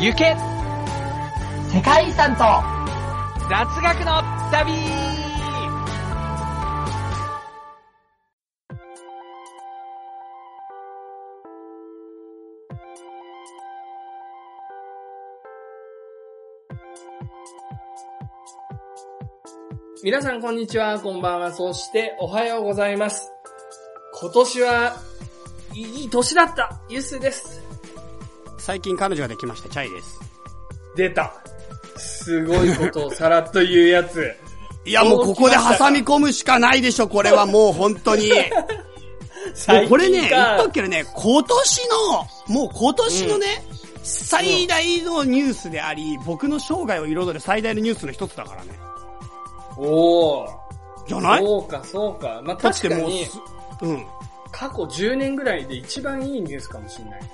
行け。世界遺産と。雑学の旅。皆さんこんにちは、こんばんは、そしておはようございます。今年は、いい年だった、ゆすです。最近彼女ができました、チャイです。出た。すごいことをさらっと言うやつ。いや、もうここで挟み込むしかないでしょ、これはもう本当に。もう最これね、言っとくけどね、今年の、もう今年のね、最大のニュースであり、僕の生涯を彩る最大のニュースの一つだからね。おー。じゃない？そうか、そうか。まあ、確かに、もうす、うん。過去10年ぐらいで一番いいニュースかもしれないね。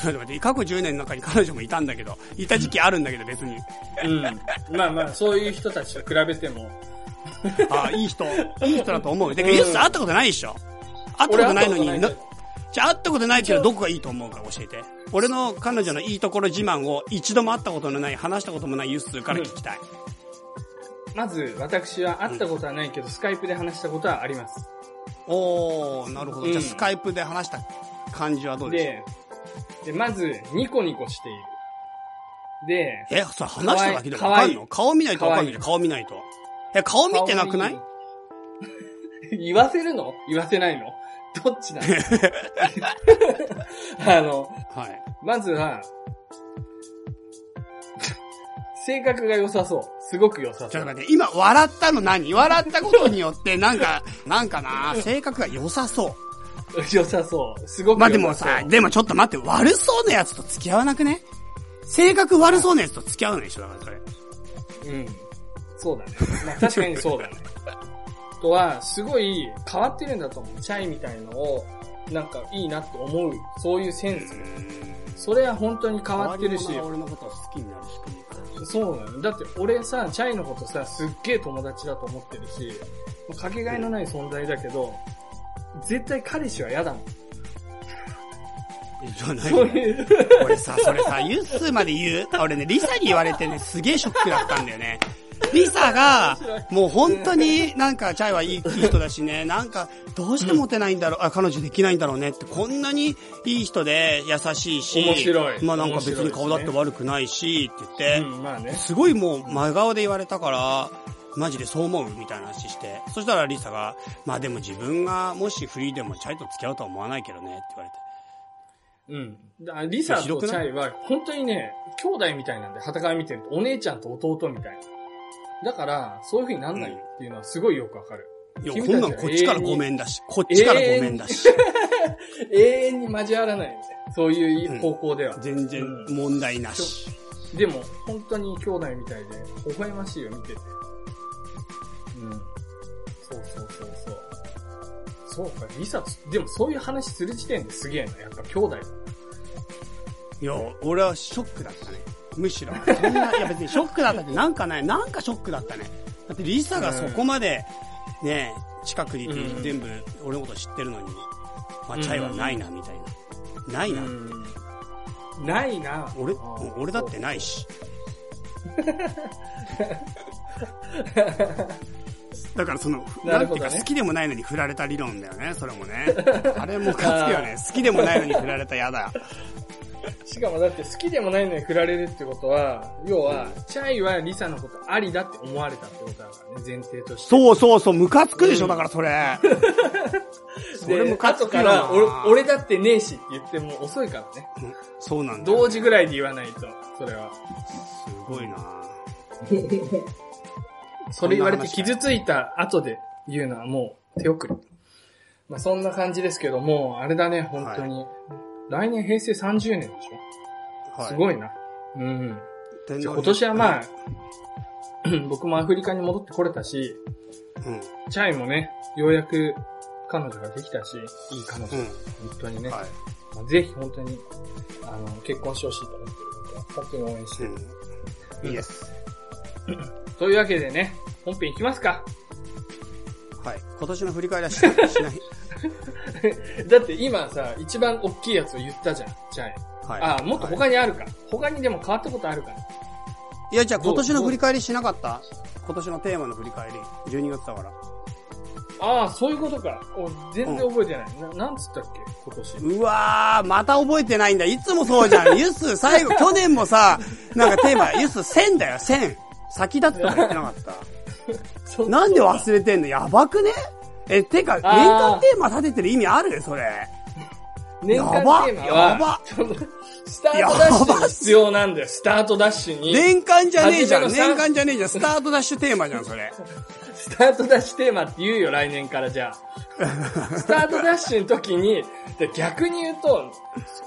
ちょっと待って、過去10年の中に彼女もいたんだけど、いた時期あるんだけど別に。うん。まあまあ、そういう人たちと比べても。ああ、いい人、いい人だと思う。てか、ユース会ったことないでしょ会ったことないのに、な俺会ったことないじゃあ会ったことないけどどこがいいと思うか教えて。俺の彼女のいいところ自慢を一度も会ったことのない、話したこともないユースから聞きたい。まず、私は会ったことはないけど、スカイプで話したことはあります。おー、なるほど。うんじゃあスカイプで話した感じはどうですかで、で、まず、ニコニコしている。で、え、それ話しただけでわかんの？顔見ないとわかんないじゃん、顔見ないと。え、顔見てなくない？言わせるの？言わせないの？どっちなの？あの、はい。まずは、性格が良さそう。すごく良さそう。ちょっと待って、今笑ったの何？笑ったことによって、なんか、なんかな、性格が良さそう。良さそう。すごくまあ。でもさ、でもちょっと待って、悪そうなやつと付き合わなくね？性格悪そうなやつと付き合うのでしょだからそれ。うん。そうだね。まあ確かにそうだね。あ とは、すごい変わってるんだと思う。チャイみたいのを、なんかいいなって思う。そういうセンス。それは本当に変わってるし。俺のことを好きになる仕組みかそうなの。だって俺さ、チャイのことさ、すっげえ友達だと思ってるし、かけがえのない存在だけど、絶対彼氏は嫌だもん。そう何いう。俺さ、それさ、ユースまで言う？俺ね、リサに言われてね、すげえショックだったんだよね。リサが、もう本当になんかチャイはいい人だしね、なんかどうしてモテないんだろう、あ、彼女できないんだろうねって、こんなにいい人で優しいし、面白いまあなんか別に顔だって悪くないし、って言って。すごいもう真顔で言われたから、マジでそう思うみたいな話して。そしたらリサが、まあでも自分がもしフリーでもチャイと付き合うとは思わないけどねって言われて。うん。だリサとチャイは、本当にね、兄弟みたいなんで、旗から見てると、お姉ちゃんと弟みたいな。だから、そういう風になんないっていうのはすごいよくわかる。いや、君こんなんこっちからごめんだし、こっちからごめんだし、永遠に 交わらないよね。そういう方向では。全然問題なし。でも、本当に兄弟みたいで、微笑ましいよ、見てて。うん。そうそうそうそう。そうか、リサ、でもそういう話する時点ですげえな。やっぱ兄弟。いや、俺はショックだったね。むしろ。そんな、いや別にショックだったって、なんかね、なんかショックだったね。だってリサがそこまで、ね、近くにいてうん全部俺のこと知ってるのに、まあチャイはないな、みたいな。ないな。うん。ないな。俺俺だってないし。だからその、なるほどねんていうか好きでもないのに振られた理論だよね、それもね。あれもかつてよね。好きでもないのに振られたやだ。しかもだって好きでもないのに振られるってことは、要は、チャイはリサのことありだって思われたってことだからね、前提として。そうそうそう、ムカつくでしょ、だからそれ。そ で、れムカつくよなら俺、俺だってねえしって言っても遅いからね。そうなんだよ。同時ぐらいで言わないと、それは。すごいな それ言われて傷ついた後で言うのはもう手遅れ。まあそんな感じですけども、あれだね、本当に。来年平成30年でしょ？はいすごいな。うん。じゃあ今年はまあ、僕もアフリカに戻ってこれたし、うん。チャイもね、ようやく彼女ができたし、いい彼女、うん。本当にね、はい。まあぜひ本当に、あの、結婚してほしいと思ってるので、本当に応援してる。うん。いいです。というわけでね、本編いきますか。はい。今年の振り返りはしない。しない。だって今さ、一番大きいやつを言ったじゃん、チャイ。はい。あ、もっと他にあるか。他にでも変わったことあるかな。いや、じゃあ今年の振り返りしなかった？今年のテーマの振り返り。12月だから。ああ、そういうことか。お全然覚えてない。な、なんつったっけ？今年。うわー、また覚えてないんだ。いつもそうじゃん。ユス、最後、去年もさ、なんかテーマ、ユス1000だよ、1000。先だってとか言ってなかった。そなんで忘れてんの？やばくね？え、てか、年間テーマ立ててる意味ある？それ。年間テーマやはば、スタートダッシュに必要なんだよ。スタートダッシュに。年間じゃねえじゃん。年間じゃねえじゃん。スタートダッシュテーマじゃん、それ。スタートダッシュテーマって言うよ、来年からじゃあ。スタートダッシュの時に、で逆に言うと、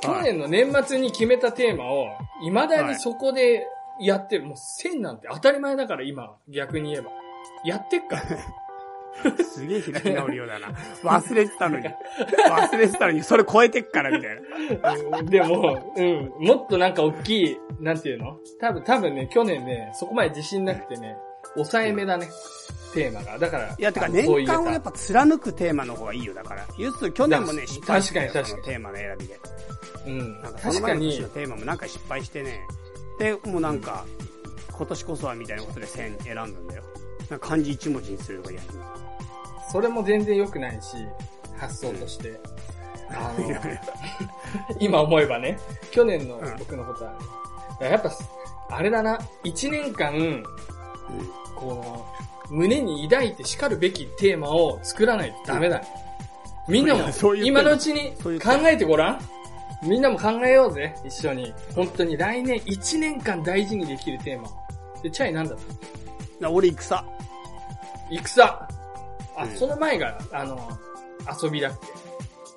去年の年末に決めたテーマを、未だにそこでやってる。もう1000なんて当たり前だから、今、逆に言えば。やってっから。すげえ開き直るようだな。忘れてたのに。忘れてたのに、それ超えてっから、みたいな。うんでも、うん、もっとなんか大きい、なんていうの？多分、多分ね、去年ね、そこまで自信なくてね、抑えめだね、テーマが。だから、いや、てか年間をやっぱ貫くテーマの方がいいよ、だから。ユス、去年もね、だ失敗したよ確かに確かにテーマの選びで。うんなんか、そ確かにの、テーマもなんか失敗してね。で、もうなんか、今年こそはみたいなことで1000選んだんだよ。なんか漢字一文字にするとかやる。それも全然良くないし、発想として。あの、今思えばね、去年の僕のことは、やっぱ、あれだな、一年間、こう、胸に抱いて叱るべきテーマを作らないとダメだ。みんないも今のうちに考えてごらん。みんなも考えようぜ、一緒に。本当に来年一年間大事にできるテーマ。で、チャイなんだったな俺、戦。戦。あ、うんその前が、あの、遊びだっけ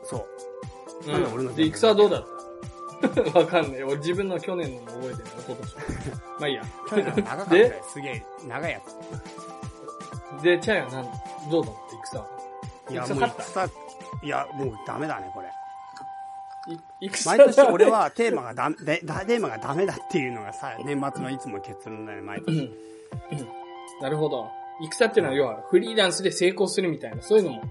そう。うなんだ俺のん。で、戦はどうだった？わかんない。俺自分の去年の覚えてるの、今年。まあいいや。去年は長かったよ。すげえ、長いやで、チャイはなん、どうだった？戦は？つ。いや、戦もう戦、いや、もうダメだね、これ。毎年俺はテーマがダメ、テーマがダメだっていうのがさ、年末のいつも結論だよ、毎う年。ん。なるほど。戦っていうのは要はフリーランスで成功するみたいな、そういうのも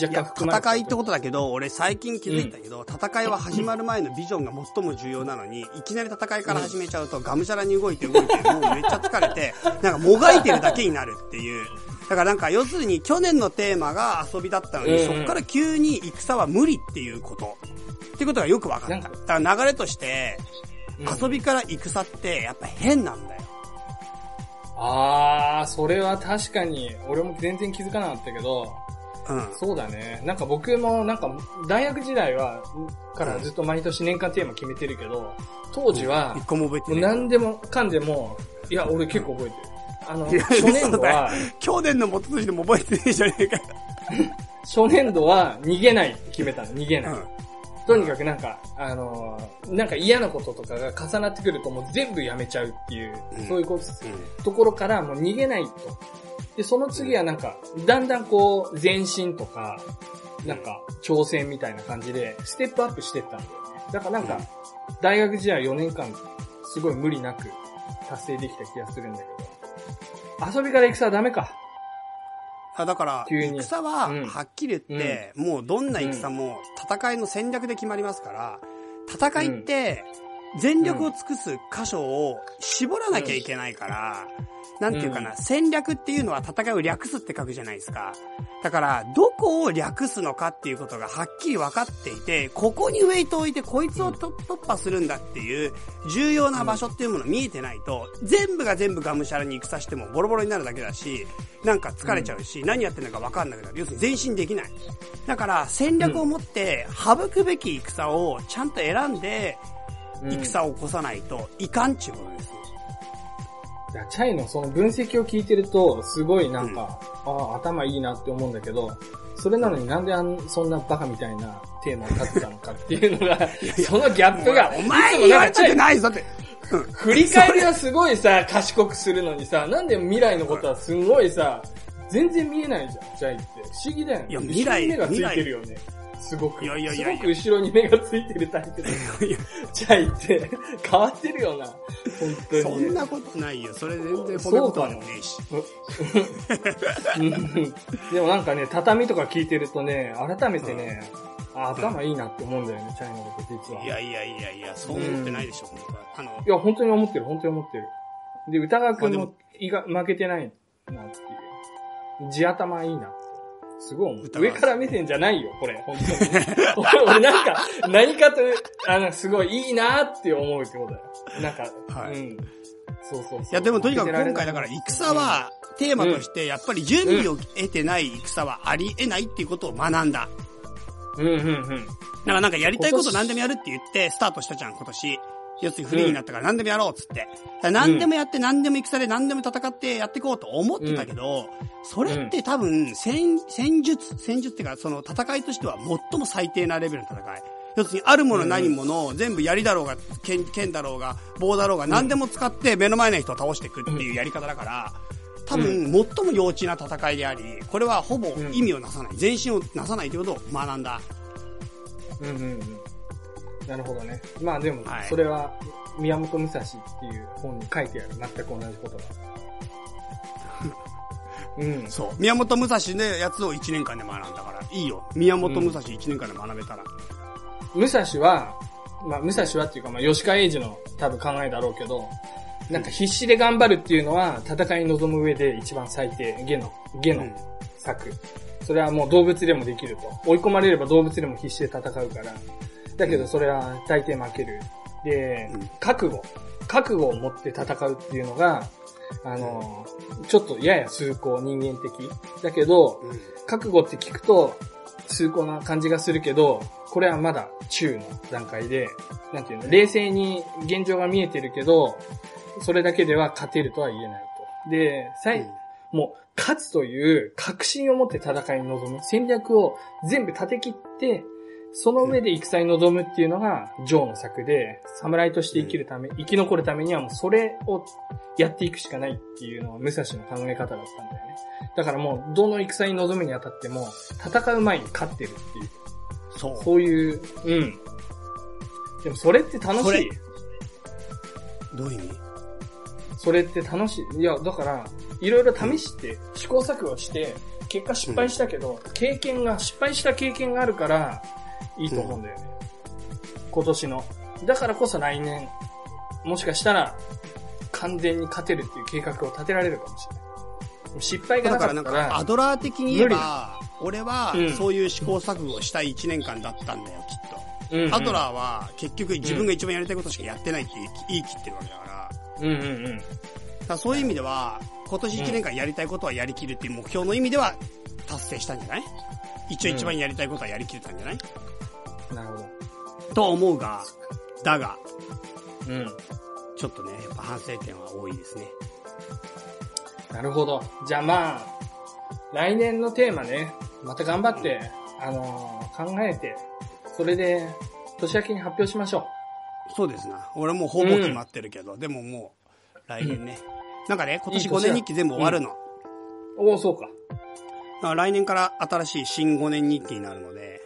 若干含まれて戦いってことだけど、俺最近気づいたけど、戦いは始まる前のビジョンが最も重要なのに、いきなり戦いから始めちゃうと、がむしゃらに動いて動いて、もうめっちゃ疲れて、なんかもがいてるだけになるっていう。だからなんか要するに去年のテーマが遊びだったのに、うんうんそこから急に戦は無理っていうこと。っていうことがよく分かった。なんかだから流れとして、うん遊びから戦ってやっぱ変なんだよ。あー、それは確かに、俺も全然気づかなかったけど、うん。そうだね。なんか僕も、なんか、大学時代は、からずっと毎年年間テーマ決めてるけど、当時は一、個も覚えてない。何でもかんでも、いや、俺結構覚えてる。あの、初年度は、去年の元筋でも覚えてねえじゃねえかよ。初年度は逃げないって決めたの、逃げない。うんとにかくなんか、あのーなんか嫌なこととかが重なってくるともう全部やめちゃうっていう、うんそういうことところからもう逃げないと。で、その次はなんか、だんだんこう、前進とか、なんか、挑戦みたいな感じで、ステップアップしてったんだよね。だからなんか、大学時代4年間、すごい無理なく達成できた気がするんだけど。遊びから戦はダメか。あだから、戦は、うん。はっきり言って、もうどんな戦も戦いの戦略で決まりますから、戦いって、全力を尽くす箇所を絞らなきゃいけないから、なんていうかな、戦略っていうのは戦いを略すって書くじゃないですか。だから、どこを略すのかっていうことがはっきり分かっていて、ここにウェイトを置いてこいつをと突破するんだっていう重要な場所っていうもの見えてないと、全部が全部がむしゃらに戦してもボロボロになるだけだし、なんか疲れちゃうし、何やってんのか分かんなくなる。要するに前進できない。だから、戦略を持って省くべき戦をちゃんと選んで、うん戦を起こさないといかんっちゅうことですね。いやチャイのその分析を聞いてると、すごいなんか、ああ、頭いいなって思うんだけど、それなのになんであんそんなバカみたいなテーマを立てたのかっていうのが、そのギャップが、お前に言われたくないぞって。振り返りはすごいさ、賢くするのにさ、なんで未来のことはすごいさ、全然見えないじゃん、チャイって。不思議だよね。いや未来目がついてるよね。すごく。いやいやいやすごく後ろに目がついてるタイプで。チャイって変わってるよな。本当に。そんなことないよ。それ全然褒め言葉でもねえし。うんでもなんかね、畳とか聞いてるとね、改めてね、あ頭いいなって思うんだよね、チャイのこと実は。いやいやいやいや、そう思ってないでしょ、本当は。あの、いや、本当に思ってる、本当に思ってる。で、歌川くんも負けてないなっていう。地頭いいな。すごい上から目線じゃないよ、これ、本当に。俺、俺なんか、何かと、あの、すごいいいなって思うってことだよ。なんか、はいうん。そうそうそう。いやでもとにかく今回だから戦は、テーマとしてやっぱり準備を得てない戦はありえないっていうことを学んだ。うんうんうん。だからなんかやりたいこと何でもやるって言ってスタートしたじゃん、今年。要するにフリーになったから何でもやろうっつって。何でもやって何でも戦で何でも戦ってやっていこうと思ってたけど、それって多分戦、戦術、戦術っていうかその戦いとしては最も最低なレベルの戦い。要するにあるものないものを全部槍だろうが、剣、剣だろうが、棒だろうが何でも使って目の前の人を倒していくっていうやり方だから、多分最も幼稚な戦いであり、これはほぼ意味をなさない、前進をなさないということを学んだ。うんうんうん。なるほどね。まあでもはい、それは、宮本武蔵っていう本に書いてある全く同じことだ。うん。そう。宮本武蔵のやつを1年間で学んだから、いいよ。宮本武蔵1年間で学べたら。武蔵は、まあ、武蔵はっていうか、まあ、吉川英治の多分考えだろうけど、なんか必死で頑張るっていうのは、戦いに臨む上で一番最低、下の、下の策。それはもう動物でもできると。追い込まれれば動物でも必死で戦うから。だけどそれは大抵負ける。でうん、覚悟。覚悟を持って戦うっていうのが、あの、ちょっとやや崇高人間的。だけど、覚悟って聞くと、崇高な感じがするけど、これはまだ中の段階で、なんていうの、冷静に現状が見えてるけど、それだけでは勝てるとは言えないと。で、最、もう、勝つという確信を持って戦いに臨む。戦略を全部立て切って、その上で戦に臨むっていうのが、ジョーの策で、侍として生きるため、生き残るためにはもうそれをやっていくしかないっていうのは武蔵の考え方だったんだよね。だからもう、どの戦に臨むにあたっても、戦う前に勝ってるっていう。そう。そういう、うん。でもそれって楽しい。どういう意味？それって楽しい。いや、だから、いろいろ試して、試行錯誤して、結果失敗したけど、経験が、失敗した経験があるから、いいと思うんだよね。今年の。だからこそ来年、もしかしたら、完全に勝てるっていう計画を立てられるかもしれない。失敗がだかなからったら、なんか、アドラー的に言えば、俺はうんそういう試行錯誤をした1年間だったんだよ、きっと。うんうんアドラーは結局自分が一番やりたいことしかやってないって言い切ってるわけだから。うんうんうん。だそういう意味では、今年1年間やりたいことはやりきるっていう目標の意味では達成したんじゃない？一応一番やりたいことはやりきれたんじゃない、なるほど。と思うが、だが、うん。ちょっとね、やっぱ反省点は多いですね。なるほど。じゃあまあ、来年のテーマね、また頑張って、あのー考えて、それで、年明けに発表しましょそうですな。俺もうほぼ決まってるけど、でももう、来年ね。なんかね、今年5いい年日記全部終わるの。う。おお、そうか。だから来年から新しい新5年日記になるので、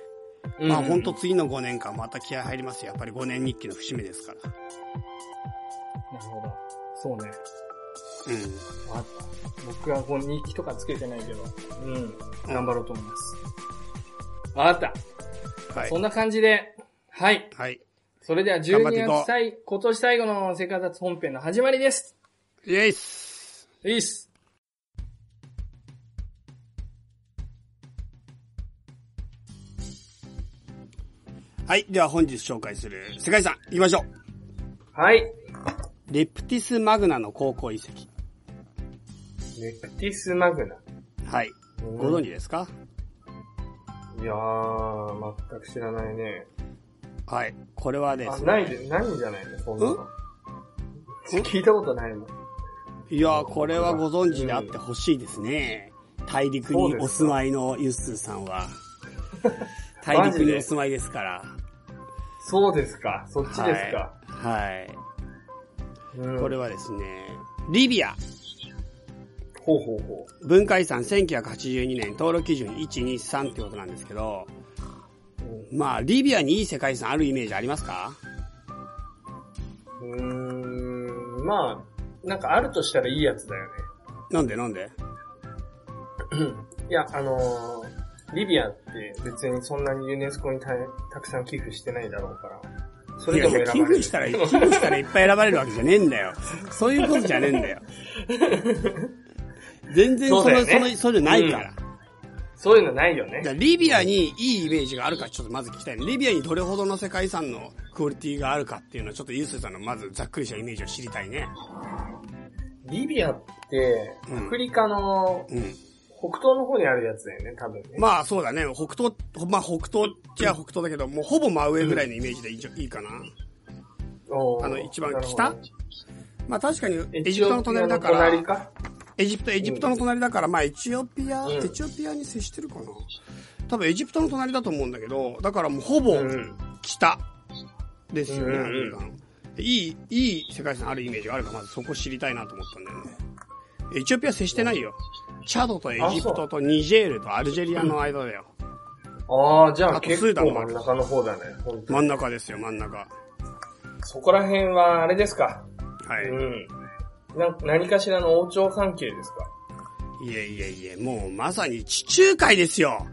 まあ本当次の5年間また気合入りますよ。やっぱり5年日記の節目ですから。なるほど。そうね。うん。わかった。僕はこう日記とかつけてないけど、うん。頑張ろうと思います。わかった。はいそん。な感じで、はい。はい。それでは12頑張っていこう月最、今年最後の生活本編の始まりです。イエイっす。いいっはい。では本日紹介する世界遺産行きましょはい。う。レプティスマグナの高校遺跡。ネクティスマグナ。はい。ご存知ですか、いやー、全く知らないね。はい。これはであ、すね。ないで、ないんじゃないの？そんなの。ん？聞いたことないもん。いやー、これはご存知であってほしいですね。大陸にお住まいのユッスーさんは。大陸にお住まいですから。そうですか。そっちですか。はい。うんこれはですね、リビア。ほうほうほ文化遺産1982年登録基準123ってことなんですけど、う。まあ、リビアにいい世界遺産あるイメージありますか？うーん、まあ、なんかあるとしたらいいやつだよね。なんでなんで？いや、あのーリビアって別にそんなにユネスコにたたくさん寄付してないだろうから。それでも選ばれる。寄付したら、寄付したらいっぱい選ばれるわけじゃねえんだよ。そういうことじゃねえんだよ。全然その、そねその、それないから。そういうのないよねじゃ。あリビアにいいイメージがあるかちょっとまず聞きたいね。リビアにどれほどの世界遺産のクオリティがあるかっていうのはちょっとユースさんのまずざっくりしたイメージを知りたいね。リビアって、うんアフリカのうん。北東の方にあるやつだよね、多分ね。まあそうだね。北東、まあ北東っちゃ北東だけど、もうほぼ真上ぐらいのイメージでいい,、いいかな。あの一番北？まあ確かにエジプトの隣だから、エか？エジプト、エジプトの隣だから、まあエチオピア、うんエチオピアに接してるかな。多分エジプトの隣だと思うんだけど、だからもうほぼうん。北ですよね、うんいい、いい世界遺産あるイメージがあるから、まずそこ知りたいなと思ったんだよね。エチオピア接してないよ。チャドとエジプトとニジェールとアルジェリアの間だよ。ああ、じゃああと結スーダンもある構真ん中の方だね、本当真ん中ですよ、真ん中。はそこら辺は、あれですか？い。うん。な、何かしらの王朝関係ですか？いえいえいえ、もうまさに地中海ですよ。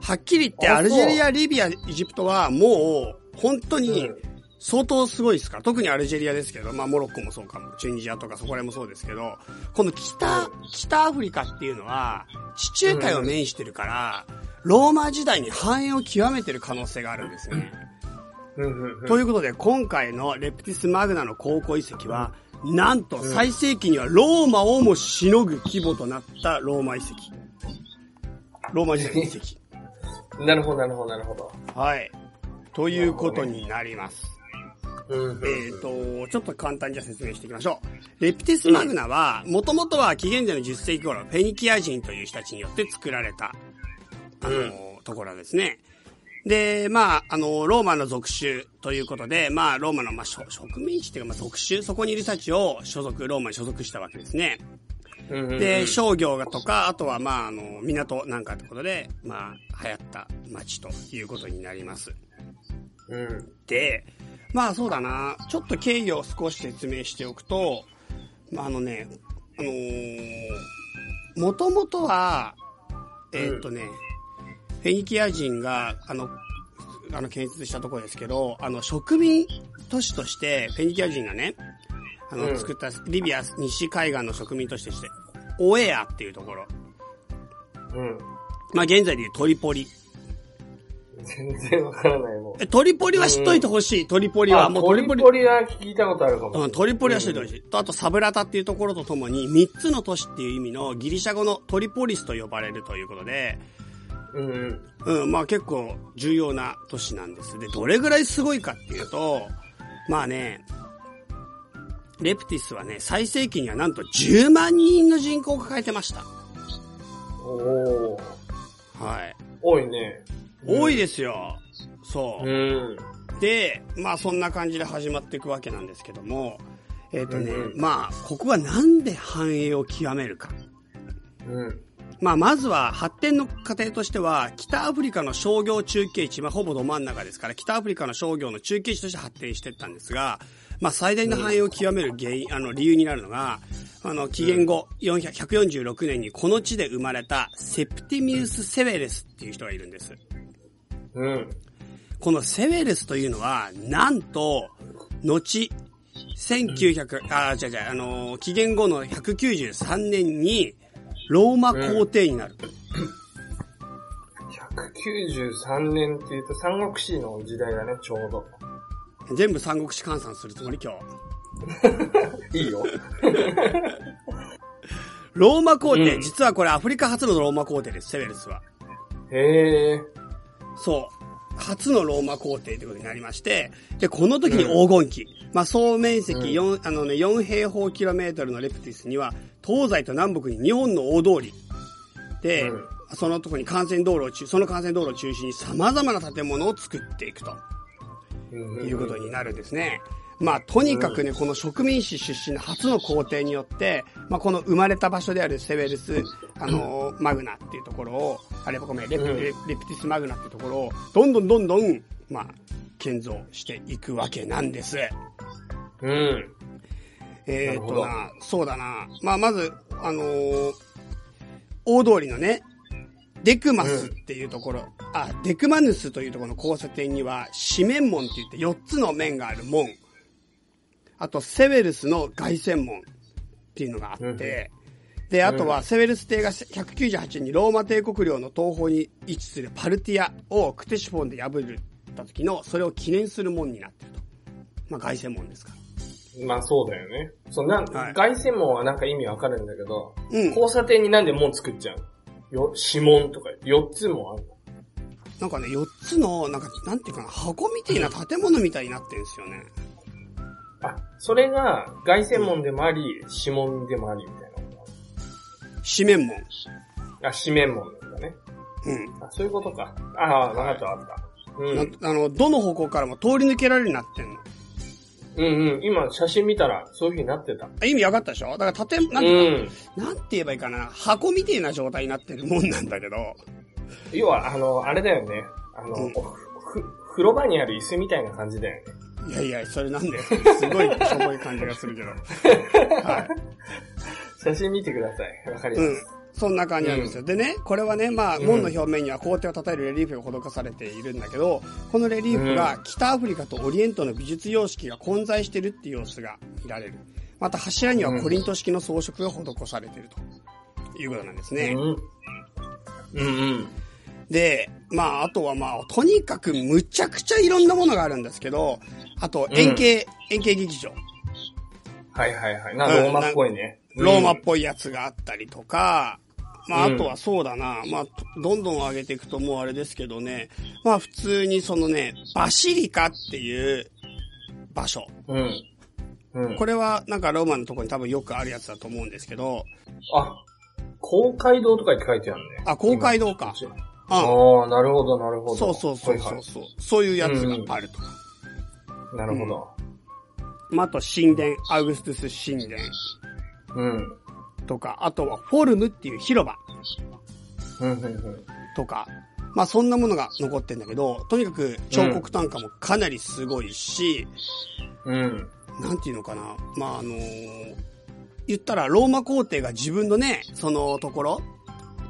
はっきり言って、あアルジェリア、リビア、エジプトはもう、本当にうん相当すごいですか？ら。特にアルジェリアですけど、まあモロッコもそうかも、チュニジアとかそこら辺もそうですけど、この北、北アフリカっていうのは、地中海を面してるから、ローマ時代に繁栄を極めてる可能性があるんですね。ということで、今回のレプティス・マグナの考古遺跡は、なんと最盛期にはローマをもしのぐ規模となったローマ遺跡。ローマ時代の遺跡。なるほど、なるほど、なるほど。はい。ということになります。えっ、と、ちょっと簡単にじゃあ説明していきましょう。レプティス・マグナは、もともとは紀元前の10世紀頃、フェニキア人という人たちによって作られた、あの、うんところですね。で、まあ、あの、ローマの属州ということで、まあ、ローマの、まあ、植植民地っていうか、まあ、属州、そこにいる人たちを所属、ローマに所属したわけですね。で、商業がとか、あとは、まあ、あの、港なんかってことで、まあ、流行った町ということになります。うん。で、まあそうだな、ちょっと経緯を少し説明しておくと、まああのね、あのー、もともとは、えーっとね、フェニキア人が、あの、あの、建設したところですけど、あの、植民都市として、フェニキア人がね、あの、うん作ったリビア西海岸の植民都市として、オエアっていうところ。うん。まあ現在でいうトリポリ。全然わからないもトリポリは知っといてほしい。トリポリはあ、もうトリポリは聞いたことあるかも。うん、トリポリは知ってほしい。と、あとサブラタっていうところとともに、三つの都市っていう意味のギリシャ語のトリポリスと呼ばれるということで、うんうん。うん、まあ結構重要な都市なんです。で、どれぐらいすごいかっていうと、まあね、レプティスはね、最盛期にはなんと10万人の人口を抱えてました。おー。はい。多いね。多いですよ。そうう。ん。で、まあそんな感じで始まっていくわけなんですけども、えっ、とね、うんうんまあ、ここがなんで繁栄を極めるか。うん。まあ、まずは発展の過程としては、北アフリカの商業中継地、まあ、ほぼど真ん中ですから、北アフリカの商業の中継地として発展していったんですが、まあ、最大の繁栄を極める原因、あの、理由になるのが、あの、紀元後400 146年にこの地で生まれたセプティミウス・セベレスっていう人がいるんです。うん。このセベレスというのは、なんと、後、1900、あ、違う違う、あの、紀元後の193年に、ローマ皇帝になる。193年って言うと三国志の時代だね、ちょうど。全部三国志換算するつもり？今日。いいよ。ローマ皇帝、うん実はこれアフリカ初のローマ皇帝です、セベレスは。へえ。そう。初のローマ皇帝ということになりまして、で、この時に黄金期。まあ、総面積4、あのね、4平方キロメートルのレプティスには、東西と南北に2本の大通り。で、うんそのとこに幹線道路を中、その幹線道路を中心に様々な建物を作っていくと。うんいうことになるんですね。まあ、とにかくね、この植民地出身の初の皇帝によって、まあ、この生まれた場所であるセベルス、あのーマグナっていうところを、あれ、ごめん、レプ,、うんレレプティスマグナっていうところを、どんどんどんどん、まあ、建造していくわけなんです。うん。えー、っとな、そうだな。まあ、まず、あのー大通りのね、デクマスっていうところ、あ、デクマヌスというところの交差点には、四面門って言って4つの面がある門。あと、セベルスの凱旋門っていうのがあって、で、あとは、セベルス帝が198年にローマ帝国領の東方に位置するパルティアをクテシフォンで破った時の、それを記念する門になってると。まあ、凱旋門ですから。まあそうだよね。そう、なん、はい凱旋門はなんか意味わかるんだけど、うん。交差点になんで門作っちゃうの？よ、指紋とか、4つもあるなんかね、4つの、なんか、なんていうかな、箱みたいな建物みたいになってるんですよね。の。あ、それが凱旋門でもあり、指紋でもありみたいなこ四面門。とあ、四面門なんだね。うん。あ、そういうことか。ああ、わかったわかった。うん。なあの、どの方向からも通り抜けられるようになってんの？うんうん。今写真見たら、そういう風になってた。あ意味分かったでしょ？だから建、なうんていうん。か、なんて言えばいいかな、箱みたいな状態になってるもんなんだけど、要は、あの、あれだよね。あの、うん風呂場にある椅子みたいな感じだよね。いやいや、それなんで、すごいしょぼい感じがするけど。はい。写真見てください。わかりうんます。。そんな感じなんですよ。でね、これはね、まあ、うん門の表面には皇帝を称えるレリーフが施されているんだけど、このレリーフが北アフリカとオリエントの美術様式が混在しているっていう様子が見られる。また柱にはコリント式の装飾が施されているということなんですね。うん。うんうん。で、まあ、あとはまあ、とにかくむちゃくちゃいろんなものがあるんですけど、あと、円形、円形劇場。はいはいはい。なんかローマっぽいね。ローマっぽいやつがあったりとか、まあ、うんあとはそうだな、まあ、どんどん上げていくともうあれですけどね、まあ、普通にそのね、バシリカっていう場所。うん。うん。これはなんかローマのところに多分よくあるやつだと思うんですけど、あ、公会堂とかって書いてあるね。あ、公会堂か。ああ、なるほど、なるほど。そうそうそうそうそう。そういうやつがあると。はいはいなるほど。まあ、あと神殿、アウグストゥス神殿うん。とか、あとはフォルムっていう広場うん、うん、うん。とか、まあそんなものが残ってんだけど、とにかく彫刻単価もかなりすごいし、うん。なんていうのかな。まあ、あの言ったら、ローマ皇帝が自分のね、そのところ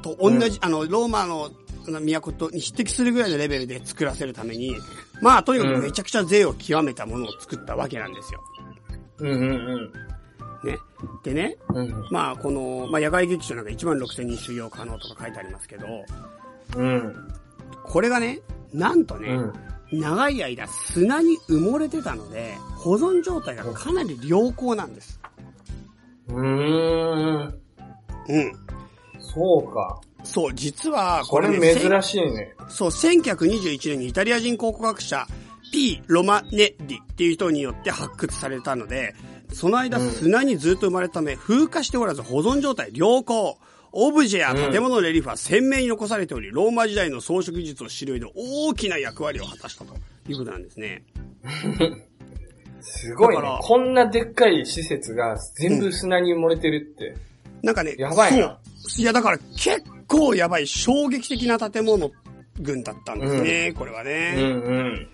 と同じ、あの、ローマの都とに匹敵するぐらいのレベルで作らせるために、まあ、とにかくめちゃくちゃ税を極めたものを作ったわけなんですよ。うん、うん、ね。でね、うん。うん。まあ、この、まあ、野外劇場なんか1万6000人収容可能とか書いてありますけど、うん。これがね、なんとね、うん。長い間砂に埋もれてたので、保存状態がかなり良好なんです。うーん。うん。そうか。そう、実は、これね珍しいね。そう、1921年にイタリア人考古学者、P. ロマネッリっていう人によって発掘されたので、その間うん砂にずっと生まれたため、風化しておらず保存状態良好。オブジェや建物のレリーフは鮮明に残されており、ローマ時代の装飾技術を知る上で大きな役割を果たしたということなんですね。すごい。ねこんなでっかい施設が全部砂に埋もれてるって。なんかね、やばいな。いや、だから結構やばい、衝撃的な建物群だったんですね、これはうんね。うん。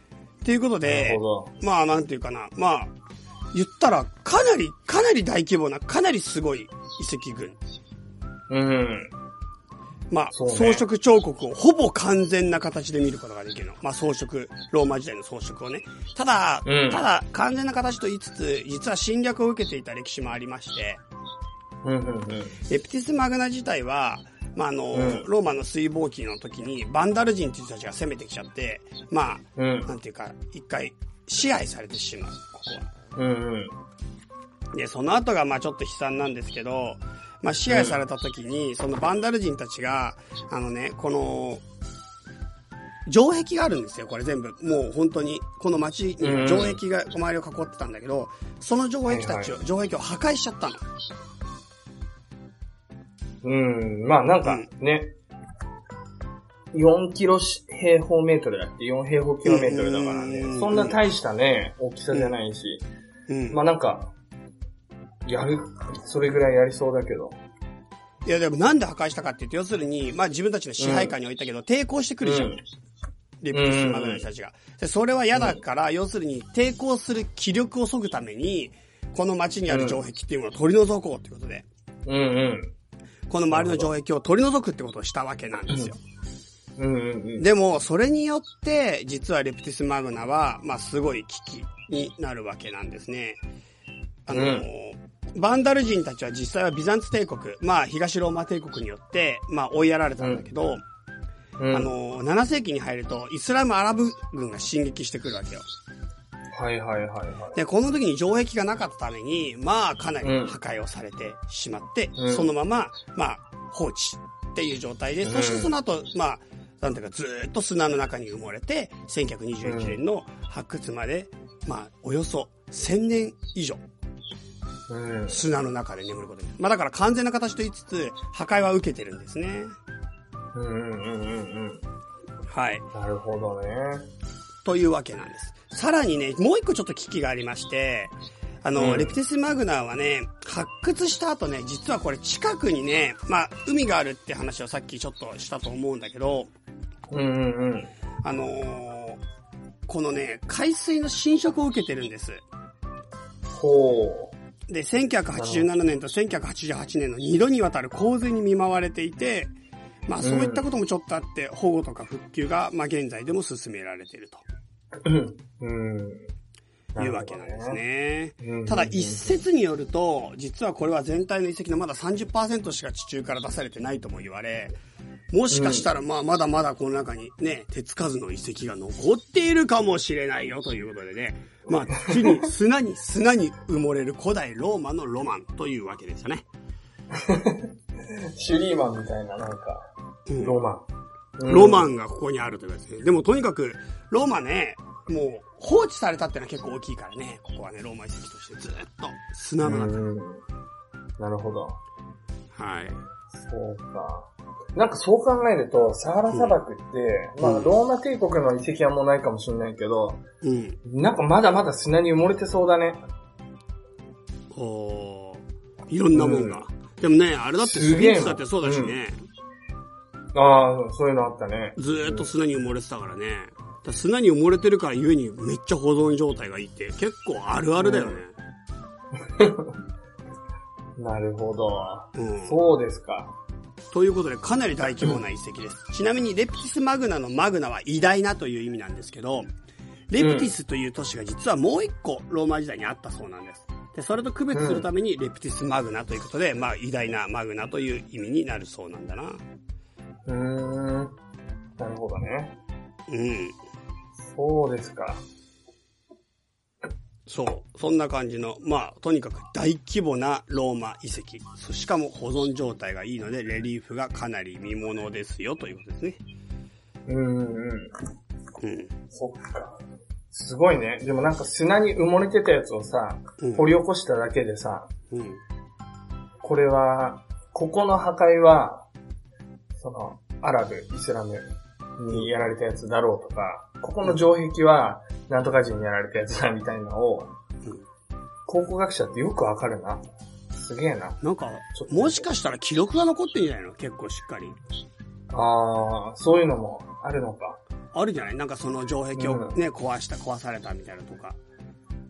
ということなで。まあ、なんていうかな。まあ、言ったら、かなり、かなり大規模な、かなりすごい遺跡群。うん。まあ、ね装飾彫刻をほぼ完全な形で見ることができるの。まあ、装飾、ローマ時代の装飾をね。ただ、うんただ、完全な形と言いつつ、実は侵略を受けていた歴史もありまして、うんうんうん。エプティス・マグナ自体は、まあ、あの、うんローマの水貿期の時に、バンダル人っていう人たちが攻めてきちゃって、まあ、うん。なんていうか、一回支配されてしまう、ここは。うんうん。で、その後がまあちょっと悲惨なんですけど、まあ支配された時に、そのバンダル人たちが、あのね、この、城壁があるんですよ、これ全部。もう本当に、この街には城壁が周りを囲ってたんだけど、その城壁たちを、城壁を破壊しちゃったの。うん。まあなんかね、4キロ平方メートルだって4平方キロメートルだからねうん。そんな大したね、大きさじゃないし。うん。まあなんか、やる、それぐらいやりそうだけど。いやでもなんで破壊したかって言って、要するに、まあ自分たちの支配下に置いたけど、抵抗してくるじゃん。うんレプティスマグ人たちが。で、それは嫌だから、要するに抵抗する気力を削ぐために、この街にある城壁っていうものを取り除こうってことで、うんうん。この周りの城壁を取り除くってことをしたわけなんですよ。うんうんうん。でも、それによって、実はレプティスマグナは、まあ、すごい危機になるわけなんですね。あの、うんバンダル人たちは実際はビザンツ帝国、まあ、東ローマ帝国によって、まあ、追いやられたんだけど、うんあ、の、7世紀に入ると、イスラムアラブ軍が進撃してくるわけよ。はいはいはいはい。で、この時に城壁がなかったために、まあ、かなり破壊をされてしまって、うんそのまま、まあ、放置っていう状態で、そしてその後、まあ、なんていうか、ずーっと砂の中に埋もれて、1921年の発掘まで、まあ、およそ1000年以上、うん。砂の中で眠ることに。まあ、だから完全な形と言いつつ、破壊は受けてるんですね。うんうんうんうんうん。はい。なるほどね。というわけなんです。さらにね、もう一個ちょっと危機がありまして、あの、うんレプティスマグナはね、発掘した後ね、実はこれ近くにね、まあ、海があるって話をさっきちょっとしたと思うんだけど、うんうんうん。あのーこのね、海水の侵食を受けてるんです。ほで、1987年と1988年の2度にわたる洪水に見舞われていて、まあそういったこともちょっとあって、保護とか復旧が、まあ現在でも進められているう。うん。いうわけなんですね。うんただ一説によると、実はこれは全体の遺跡のまだ30%しか地中から出されてないとも言われ、もしかしたらまあまだまだこの中にね、手つかずの遺跡が残っているかもしれないよということでね、まあ地に 砂に砂に埋もれる古代ローマのロマンというわけですよね。シュリーマンみたいな、なんか、うんロマン。ロマン。ンがここにあるということですね。でもとにかく、ローマね、もう放置されたってのは結構大きいからね、ここはね、ローマ遺跡としてずっと砂の中。うん。なるほど。はい。そうか。なんかそう考えると、サハラ砂漠って、まあ、うんローマ帝国の遺跡はもうないかもしれないけど、うん。なんかまだまだ砂に埋もれてそうだね。おーいろんなもんが。でもね、あれだってスピッツだってそうだしね、ああ、そういうのあったね。ずーっと砂に埋もれてたからね。ら砂に埋もれてるからゆえにめっちゃ保存状態がいいって結構あるあるだよね。なるほど。うん。そうですか。ということでかなり大規模な遺跡です。ちなみにレプティスマグナのマグナは偉大なという意味なんですけど、レプティスという都市が実はもう一個ローマ時代にあったそうなんです。で、それと区別するためにレプティスマグナということで、まあ偉大なマグナという意味になるそうなんだな。うーん。なるほどね。うん。そうですか。そう。そんな感じの、まあ、とにかく大規模なローマ遺跡。そしかも保存状態がいいので、レリーフがかなり見ものですよということですね。うーんうん。うん。そっか。すごいね。でもなんか砂に埋もれてたやつをさ、うん掘り起こしただけでさ、うん。これは、ここの破壊は、その、アラブ、イスラムにやられたやつだろうとか、ここの城壁は、なんとか人にやられたやつだみたいなのを、うん考古学者ってよくわかるな。すげえな。なんかもしかしたら記録が残ってんじゃないの？結構しっかり。あー、そういうのもあるのか。あるじゃない？なんかその城壁をね、壊した、壊されたみたいなとか。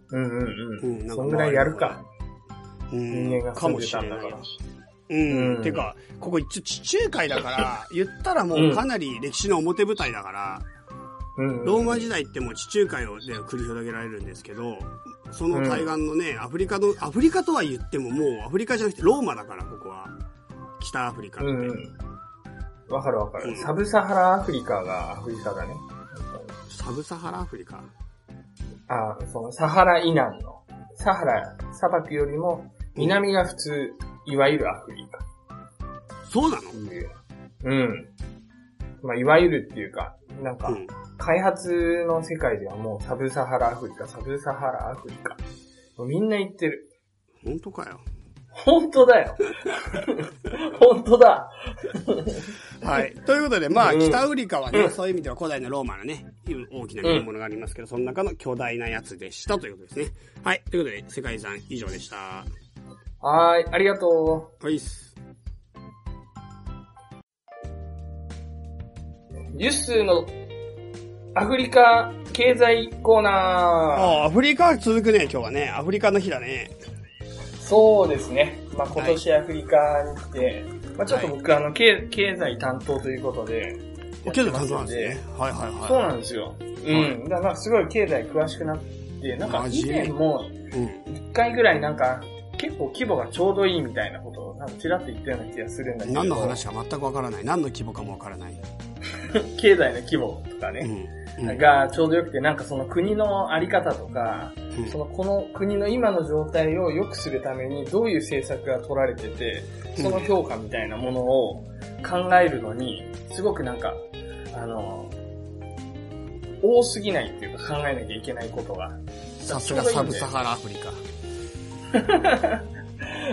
うんうんううん。ん、なんかそんぐらいやるか。うん。人間がかもしれない住んでたんだから。うん。うんてか、ここ一応地中海だから、言ったらもうかなり歴史の表舞台だから、うんうん。ローマ時代ってもう地中海で繰り広げられるんですけど、その対岸のね、アフリカの、アフリカとは言ってももうアフリカじゃなくてローマだから、ここは。北アフリカって。うんうん。わかるわかる。うんサブサハラアフリカがアフリカだね。サブサハラアフリカ？あそのサハラ以南の、サハラ砂漠よりも南が普通、いわゆるアフリカそうなの？う。うん。まあ、いわゆるっていうか、なんかう、ん。開発の世界ではもうサブサハラアフリカ、サブサハラアフリカ。みんな言ってる。本当かよ。本当だよ。本当だ。はい。ということで、まあ、うん北アフリカはね、うんそういう意味では古代のローマのね、大きな見物がありますけど、その中の巨大なやつでしたということですね。はい。ということで、世界遺産以上でした。はーい、ありがとはいっす。う。ユッスーのアフリカ経済コーナー。ああ、アフリカ続くね、今日はね。アフリカの日だね。そうですね。まあ、今年アフリカに来て、まあ、ちょっと僕、あの経、経済担当ということで、経済担当なんですねで。。はいはいはい。そうなんですよ。うん。だからすごい経済詳しくなって、なんか以前もうん。一回ぐらいなんか結構規模がちょうどいいみたいなことをなんかちらっと言ったような気がするんだけど。何の話か全くわからない。何の規模かもわからない。経済の規模とかね。うん。うん。がちょうどよくて、なんかその国のあり方とか、うんそのこの国の今の状態を良くするためにどういう政策が取られてて、その評価みたいなものを考えるのに、すごくなんか、あの、多すぎないっていうか考えなきゃいけないことが。さすがサブサハラアフリカ。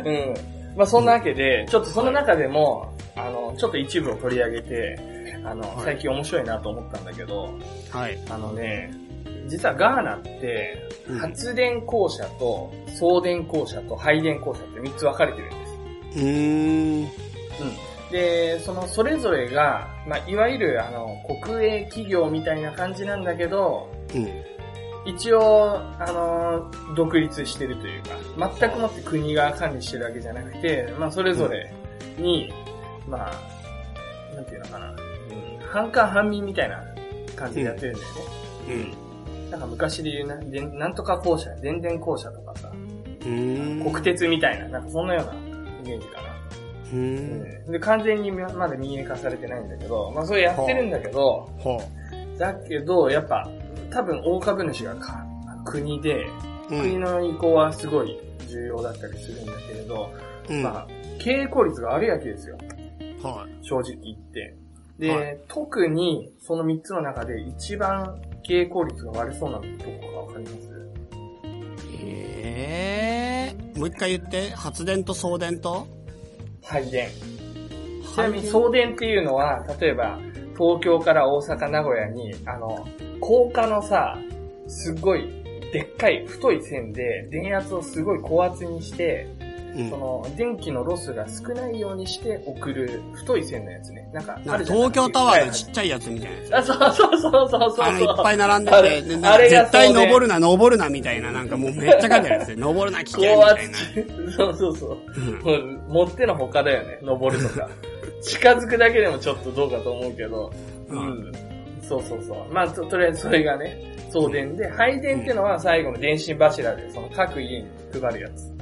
うん。まあそんなわけで、ちょっとその中でも、あの、ちょっと一部を取り上げて、あの、はい最近面白いなと思ったんだけど、はい。あのね、実はガーナってうん、発電公社と送電公社と配電公社って3つ分かれてるんです。うーん。うん。で、そのそれぞれが、まあ、いわゆるあの、国営企業みたいな感じなんだけど、うん。一応、あの、独立してるというか、全くもって国が管理してるわけじゃなくて、まあ、それぞれに、まあ、なんていうのかな、うん、半官半民みたいな感じでやってるんだよね。うん。なんか昔で言うな、でなんとか公社、電電公社とかさ、うーん。国鉄みたいな、なんかそんなようなイメージかな。うーん。うんで、完全にまだ民営化されてないんだけど、まあそれやってるんだけど、ほだけど、やっぱ、多分大株主がか国で、国ん。の意向はすごい重要だったりするんだけれど、うん。まあ、経営効率が悪いわけですよ。はい。正直言って。で、はい特にその3つの中で一番経営効率が悪そうなとこがわかります？ええもう一回言って、発電と送電と？配電。ちなみに送電っていうのは、例えば、東京から大阪、名古屋に、あの、高架のさ、すっごい、でっかい太い線で、電圧をすごい高圧にして、うんその、電気のロスが少ないようにして送る太い線のやつね。なんか、ある東京タワーのちちっちゃいやつみたいなやつ。あ、そうそうそうそうそう。あの、いっぱい並んでて、でなんかあれが絶対登るな、登るな、みたいな、なんかもうめっちゃ書いてあるやつで、登るな、危険、みたいな。そうそうそう。うんもう、持ってのほかだよね、登るとか。近づくだけでもちょっとどうかと思うけど。ううんん。そうそうそう。まあ、と、とりあえずそれがね、送電で、配電っていうのは最後の電信柱で、その各家に配るやつ。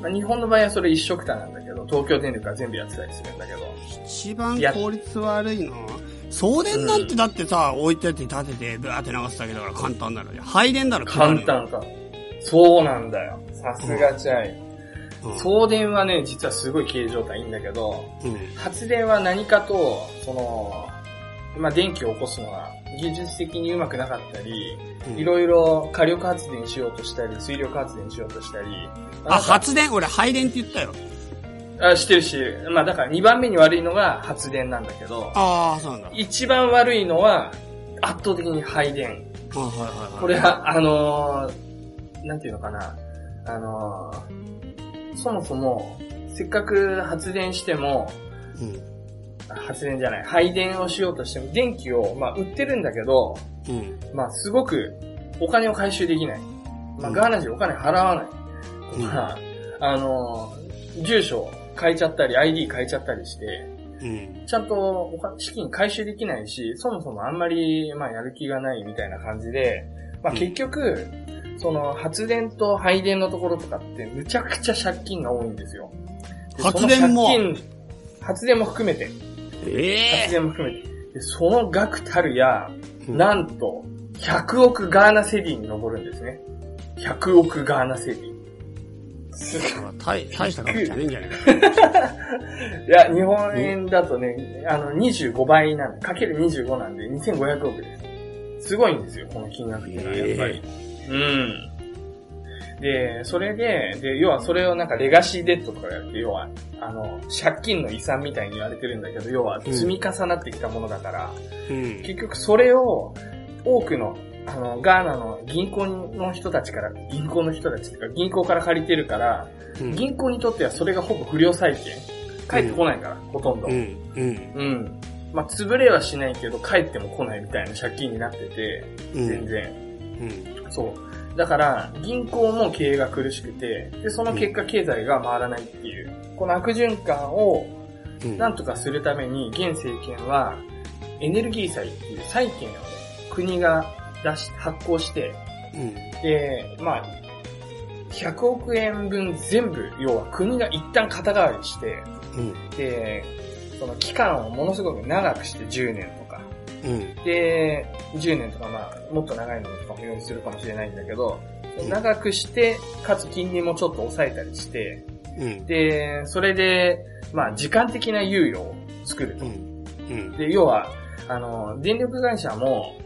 まあ、日本の場合はそれ一色単なんだけど、東京電力が全部やってたりするんだけど。一番効率悪いのは送電なんてだってさ、置いてって立てて、ブワーって流すだけだから簡単なのに。配電なら簡単か。そうなんだよ。さすがチャイ。うん送電はね、実はすごい経営状態いいんだけど、うん。発電は何かと、その、まあ、電気を起こすのは技術的にうまくなかったり、うんいろいろ火力発電しようとしたり、水力発電しようとしたり。あ、発電？俺配電って言ったよ。あ、してるしてる。まあだから2番目に悪いのが発電なんだけど、ああ、そうなんだ。一番悪いのは圧倒的に配電。あはいはいはい。これは、あのーなんていうのかな。あのーそもそも、せっかく発電しても、うん。発電じゃない、配電をしようとしても、電気を、まあ、売ってるんだけど、うん。まあ、すごく、お金を回収できない。まあ、うんガーナ人お金払わない。うんまあ、あのー住所変えちゃったり、ID 変えちゃったりして、うん。ちゃんと資金回収できないし、そもそもあんまり、まあ、やる気がないみたいな感じで、まあ、うん結局、その、発電と配電のところとかって、むちゃくちゃ借金が多いんですよ。で発電も発電も含めて、ええ発電も含めて。で、その額たるや、うんなんと、100億ガーナセディに上るんですね。100億ガーナセディ。す大大した額じゃねえんじゃねえか。いや、日本円だとね、あの、25倍なんで、かける25なんで、2500億です。すごいんですよ、この金額っていうのは、やっぱり。うん。で、それで、で、要はそれをなんかレガシーデッドとかやって、要は、あの、借金の遺産みたいに言われてるんだけど、要は積み重なってきたものだから、うん。結局それを多くの、あの、ガーナの銀行の人たちから、銀行の人たちっていうか銀行から借りてるから、うん。銀行にとってはそれがほぼ不良債権。返ってこないから、ほとんど。ううん。ん。うん。まあ、潰れはしないけど、返っても来ないみたいな借金になってて、うん。全然。うん。そう。だから、銀行も経営が苦しくて、で、その結果経済が回らないっていう、この悪循環を、うんなんとかするために、現政権は、エネルギー債っていう債券をね、国が出し、発行して、うん。で、まあ、100億円分全部、要は国が一旦肩代わりして、うん。で、その期間をものすごく長くして10年うん。で、10年とかまあ、もっと長いのとかも用意するかもしれないんだけど、うん長くして、かつ金利もちょっと抑えたりして、うん。で、それで、まあ、時間的な猶予を作ると。で、要は、あの、電力会社も、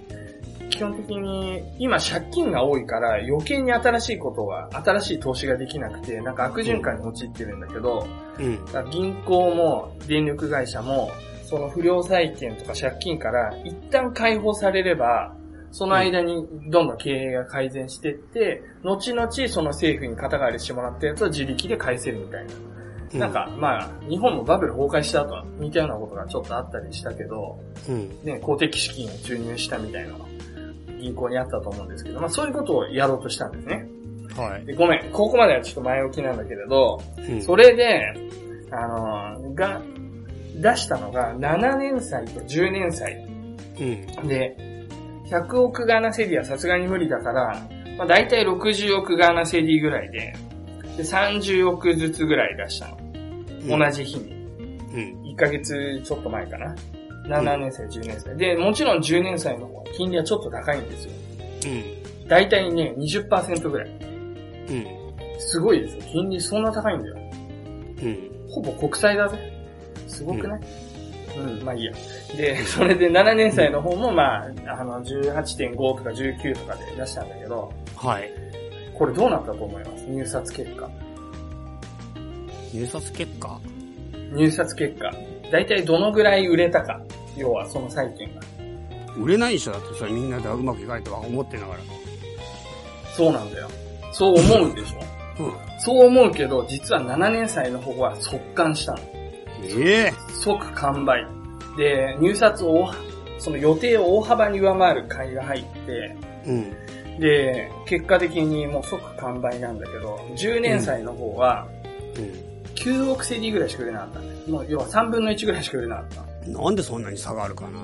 基本的に、今借金が多いから余計に新しいことが、新しい投資ができなくて、なんか悪循環に陥ってるんだけど、うん。銀行も電力会社も、その不良債権とか借金から一旦解放されれば、その間にどんどん経営が改善していって、後々その政府に肩代わりしてもらったやつを自力で返せるみたいな。なんか、まあ、日本もバブル崩壊した後は似たようなことがちょっとあったりしたけど、うん。ね、公的資金を注入したみたいなのが銀行にあったと思うんですけど、まあそういうことをやろうとしたんですね。はい。でごめん、ここまではちょっと前置きなんだけれど、うん。それで、あの、が、出したのが7年債と10年債うん。で、100億ガーナセディはさすがに無理だから、まあ大体60億ガーナセディぐらいで、で、30億ずつぐらい出したの。同じ日に。うん。1ヶ月ちょっと前かな。7年歳、10年歳。で、もちろん10年歳の方は金利はちょっと高いんですよ。うん。大体ね、20%ぐらい。うん。すごいですよ。金利そんな高いんだよ。うん。ほぼ国債だぜ。すごくない、うん、まあいいや。で、それで7年歳の方もまあ、あの、18.5とか19とかで出したんだけど、はい。これどうなったと思います？入札結果。入札結果？入札結果。大体どのぐらい売れたか？要はその債券が。売れないでしょだってそれみんなでうまくいかないとは思ってんだから。そうなんだよ。そう思うでしょ？うん。そう思うけど、実は7年歳の方は速乾したの。ええ即完売。で、入札を、その予定を大幅に上回る買いが入って、うん。で、結果的にもう即完売なんだけど、10年歳の方はう9億セディぐらいしか売れなかったんだよ。もう要は3分の1ぐらいしか売れなかった。ん。なんでそんなに差があるかな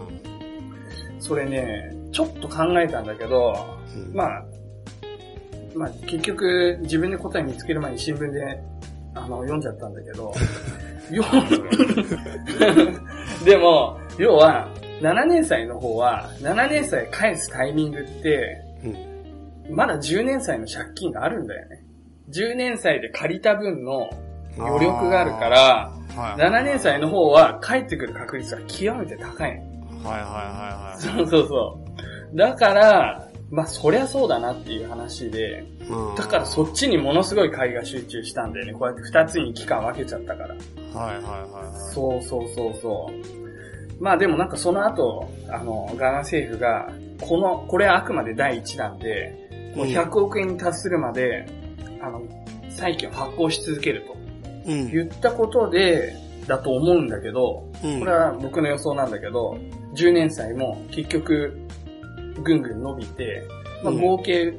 それね、ちょっと考えたんだけど、うん。まあ、まあ結局自分で答え見つける前に新聞であの読んじゃったんだけど、よ でも、要は、7年歳の方は、7年歳返すタイミングって、うん。まだ10年歳の借金があるんだよね。10年歳で借りた分の余力があるから、はい。7年歳の方は返ってくる確率が極めて高いの。はいはいはいはい。そうそうそう。だから、まあそりゃそうだなっていう話で、うんだからそっちにものすごい買いが集中したんだよね。こうやって2つに期間分けちゃったから。はいはいはいはい。そうそうそうそう。まあでもなんかその後、あの、ガーナ政府が、この、これはあくまで第一弾で、もう100億円に達するまで、あの、債券を発行し続けるとうん。言ったことで、だと思うんだけど、うんこれは僕の予想なんだけど、10年債も結局、ぐんぐん伸びて、まあ、うん合計、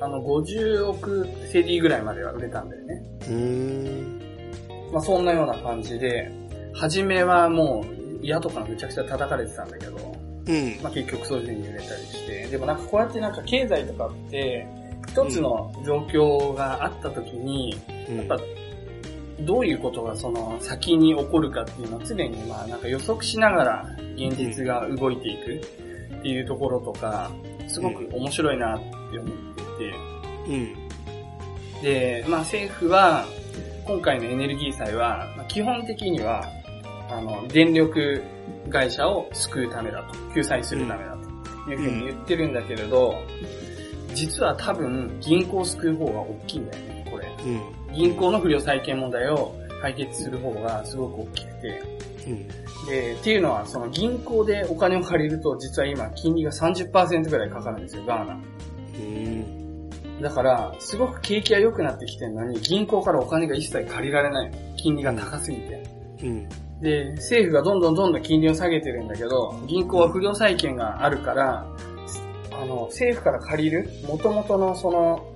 あの、50億セディぐらいまでは売れたんだよね。うーん。まあ、そんなような感じで、初めはもう、矢とかめちゃくちゃ叩かれてたんだけど、うん。まあ、結局そういう風に売れたりして、でもなんかこうやってなんか経済とかって、一つの状況があった時に、うんやっぱ、どういうことがその先に起こるかっていうのを常にまあなんか予測しながら現実が動いていくっていうところとか、すごく面白いなって思っていて、うん。で、まあ政府は、今回のエネルギー祭は、まあ基本的には、あの、電力会社を救うためだと、救済するためだというふうに言ってるんだけれど、実は多分銀行を救う方が大きいんだよね、これ。うん。銀行の不良債権問題を解決する方がすごく大きくて。うん。で、っていうのは、その銀行でお金を借りると、実は今金利が30%ぐらいかかるんですよ、ガーナ。うん。だから、すごく景気が良くなってきてるのに、銀行からお金が一切借りられないの。金利が高すぎて。うん。で、政府がどんどんどんどん金利を下げてるんだけど、銀行は不良債権があるから、あの、政府から借りる、元々のその、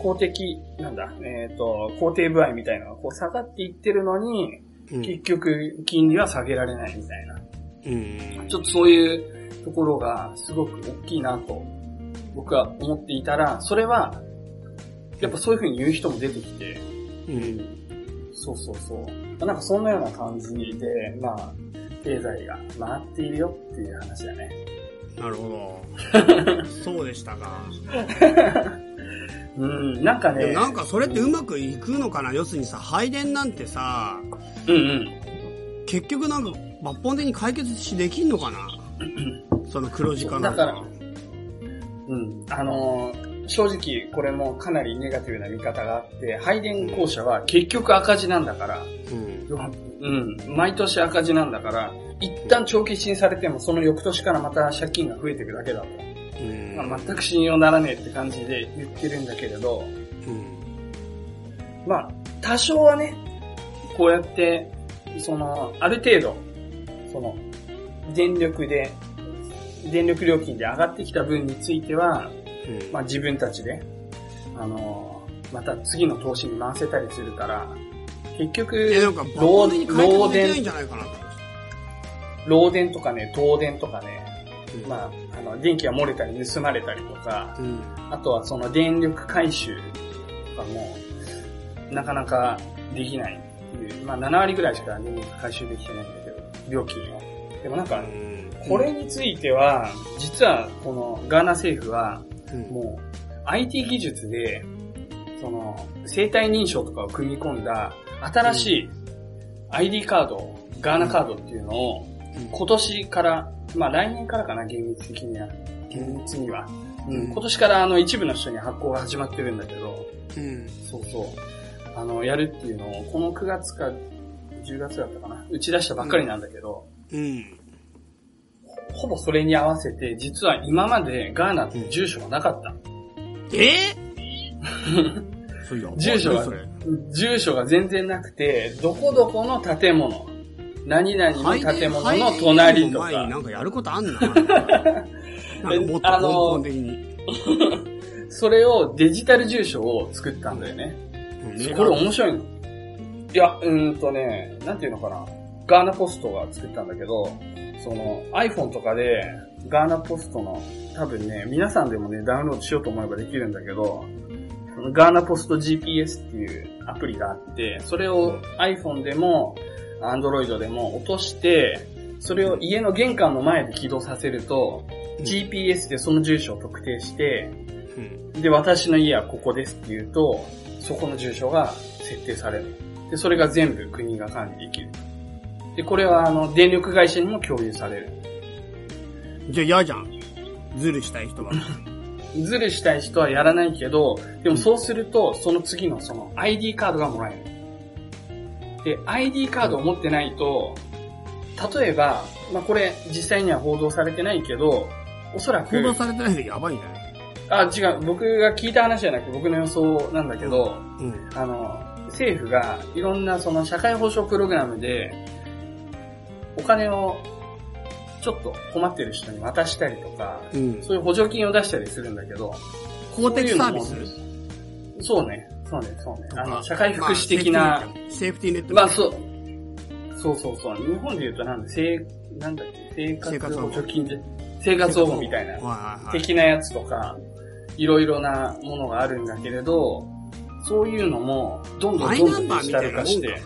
公的、なんだ、えっ、と、公定部合みたいなのがこう下がっていってるのに、うん結局、金利は下げられないみたいな。うん。ちょっとそういうところがすごく大きいなと、僕は思っていたら、それは、やっぱそういう風に言う人も出てきて、うん。そうそうそう。なんかそんなような感じで、まあ、経済が回っているよっていう話だね。なるほど。そうでしたか。うん、なんかね、なんかそれってうまくいくのかな？要するにさ、配電なんてさ、うんうん。結局なんか抜本的に解決しできんのかな？その黒字化なんだからうん。あのー正直これもかなりネガティブな見方があって、配電公社は結局赤字なんだから、うん。うん、毎年赤字なんだから、一旦長期支援されてもその翌年からまた借金が増えていくだけだと。うん。まあ、全く信用ならねえって感じで言ってるんだけれど、うん。まあ、多少はね、こうやって、その、ある程度、その、電力で、電力料金で上がってきた分については、うん。まあ自分たちで、あの、また次の投資に回せたりするから、結局、漏電、じゃないかなと。漏電とかね、東電とかね、うんまあ、あの、電気が漏れたり盗まれたりとか、うん。あとはその電力回収とかも、なかなかできないっていう。まあ7割ぐらいしか電力回収できてないんだけど、料金を。でもなんか、これについては、実はこのガーナ政府は、うん、もう IT 技術で、その、生体認証とかを組み込んだ新しい ID カード、ガーナカードっていうのを、今年から、まあ来年からかな、厳密的には。厳密には。うん、今年からあの一部の人に発行が始まってるんだけど、うん。そうそう。あの、やるっていうのを、この9月か10月だったかな、打ち出したばっかりなんだけど、うん。ほぼそれに合わせて、実は今までガーナって住所がなかった。え？そうや住所が。住所が全然なくて、どこどこの建物、何々の建物の隣とかな、んかやることあんな なんかもっと根本的に。それをデジタル住所を作ったんだよね。うんこれ面白いの。いや、うーんとね、なんていうのかな。ガーナポストが作ったんだけど、その iPhone とかでガーナポストの多分ね、皆さんでもね、ダウンロードしようと思えばできるんだけど、ガーナポスト GPS っていうアプリがあって、それを iPhone でも Android でも落として、それを家の玄関の前で起動させると、GPS でその住所を特定して、うんで、私の家はここですって言うと、そこの住所が設定される。で、それが全部国が管理できる。で、これはあの、電力会社にも共有される。じゃあ嫌じゃん。ズルしたい人が。ズルしたい人はやらないけど、でもそうすると、その次のその ID カードがもらえる。で、ID カードを持ってないと、例えば、まあ、これ実際には報道されてないけど、おそらく、報道されてないでやばいんじゃないあ、違う、僕が聞いた話じゃなくて僕の予想なんだけど、うん。あの、政府がいろんなその社会保障プログラムで、お金をちょっと困ってる人に渡したりとか、うん。そういう補助金を出したりするんだけど、公的サービス？そうね、そうね、そうね。あの、社会福祉的な、まあセーフティーネット。まあそう、そうそうそう。日本で言うとなんだ、生、なんだっけ、生活保助金で、生活保護みたいな。的なやつとか、いろいろなものがあるんだけれど、そういうのも、どんどんどんどんデジタル化して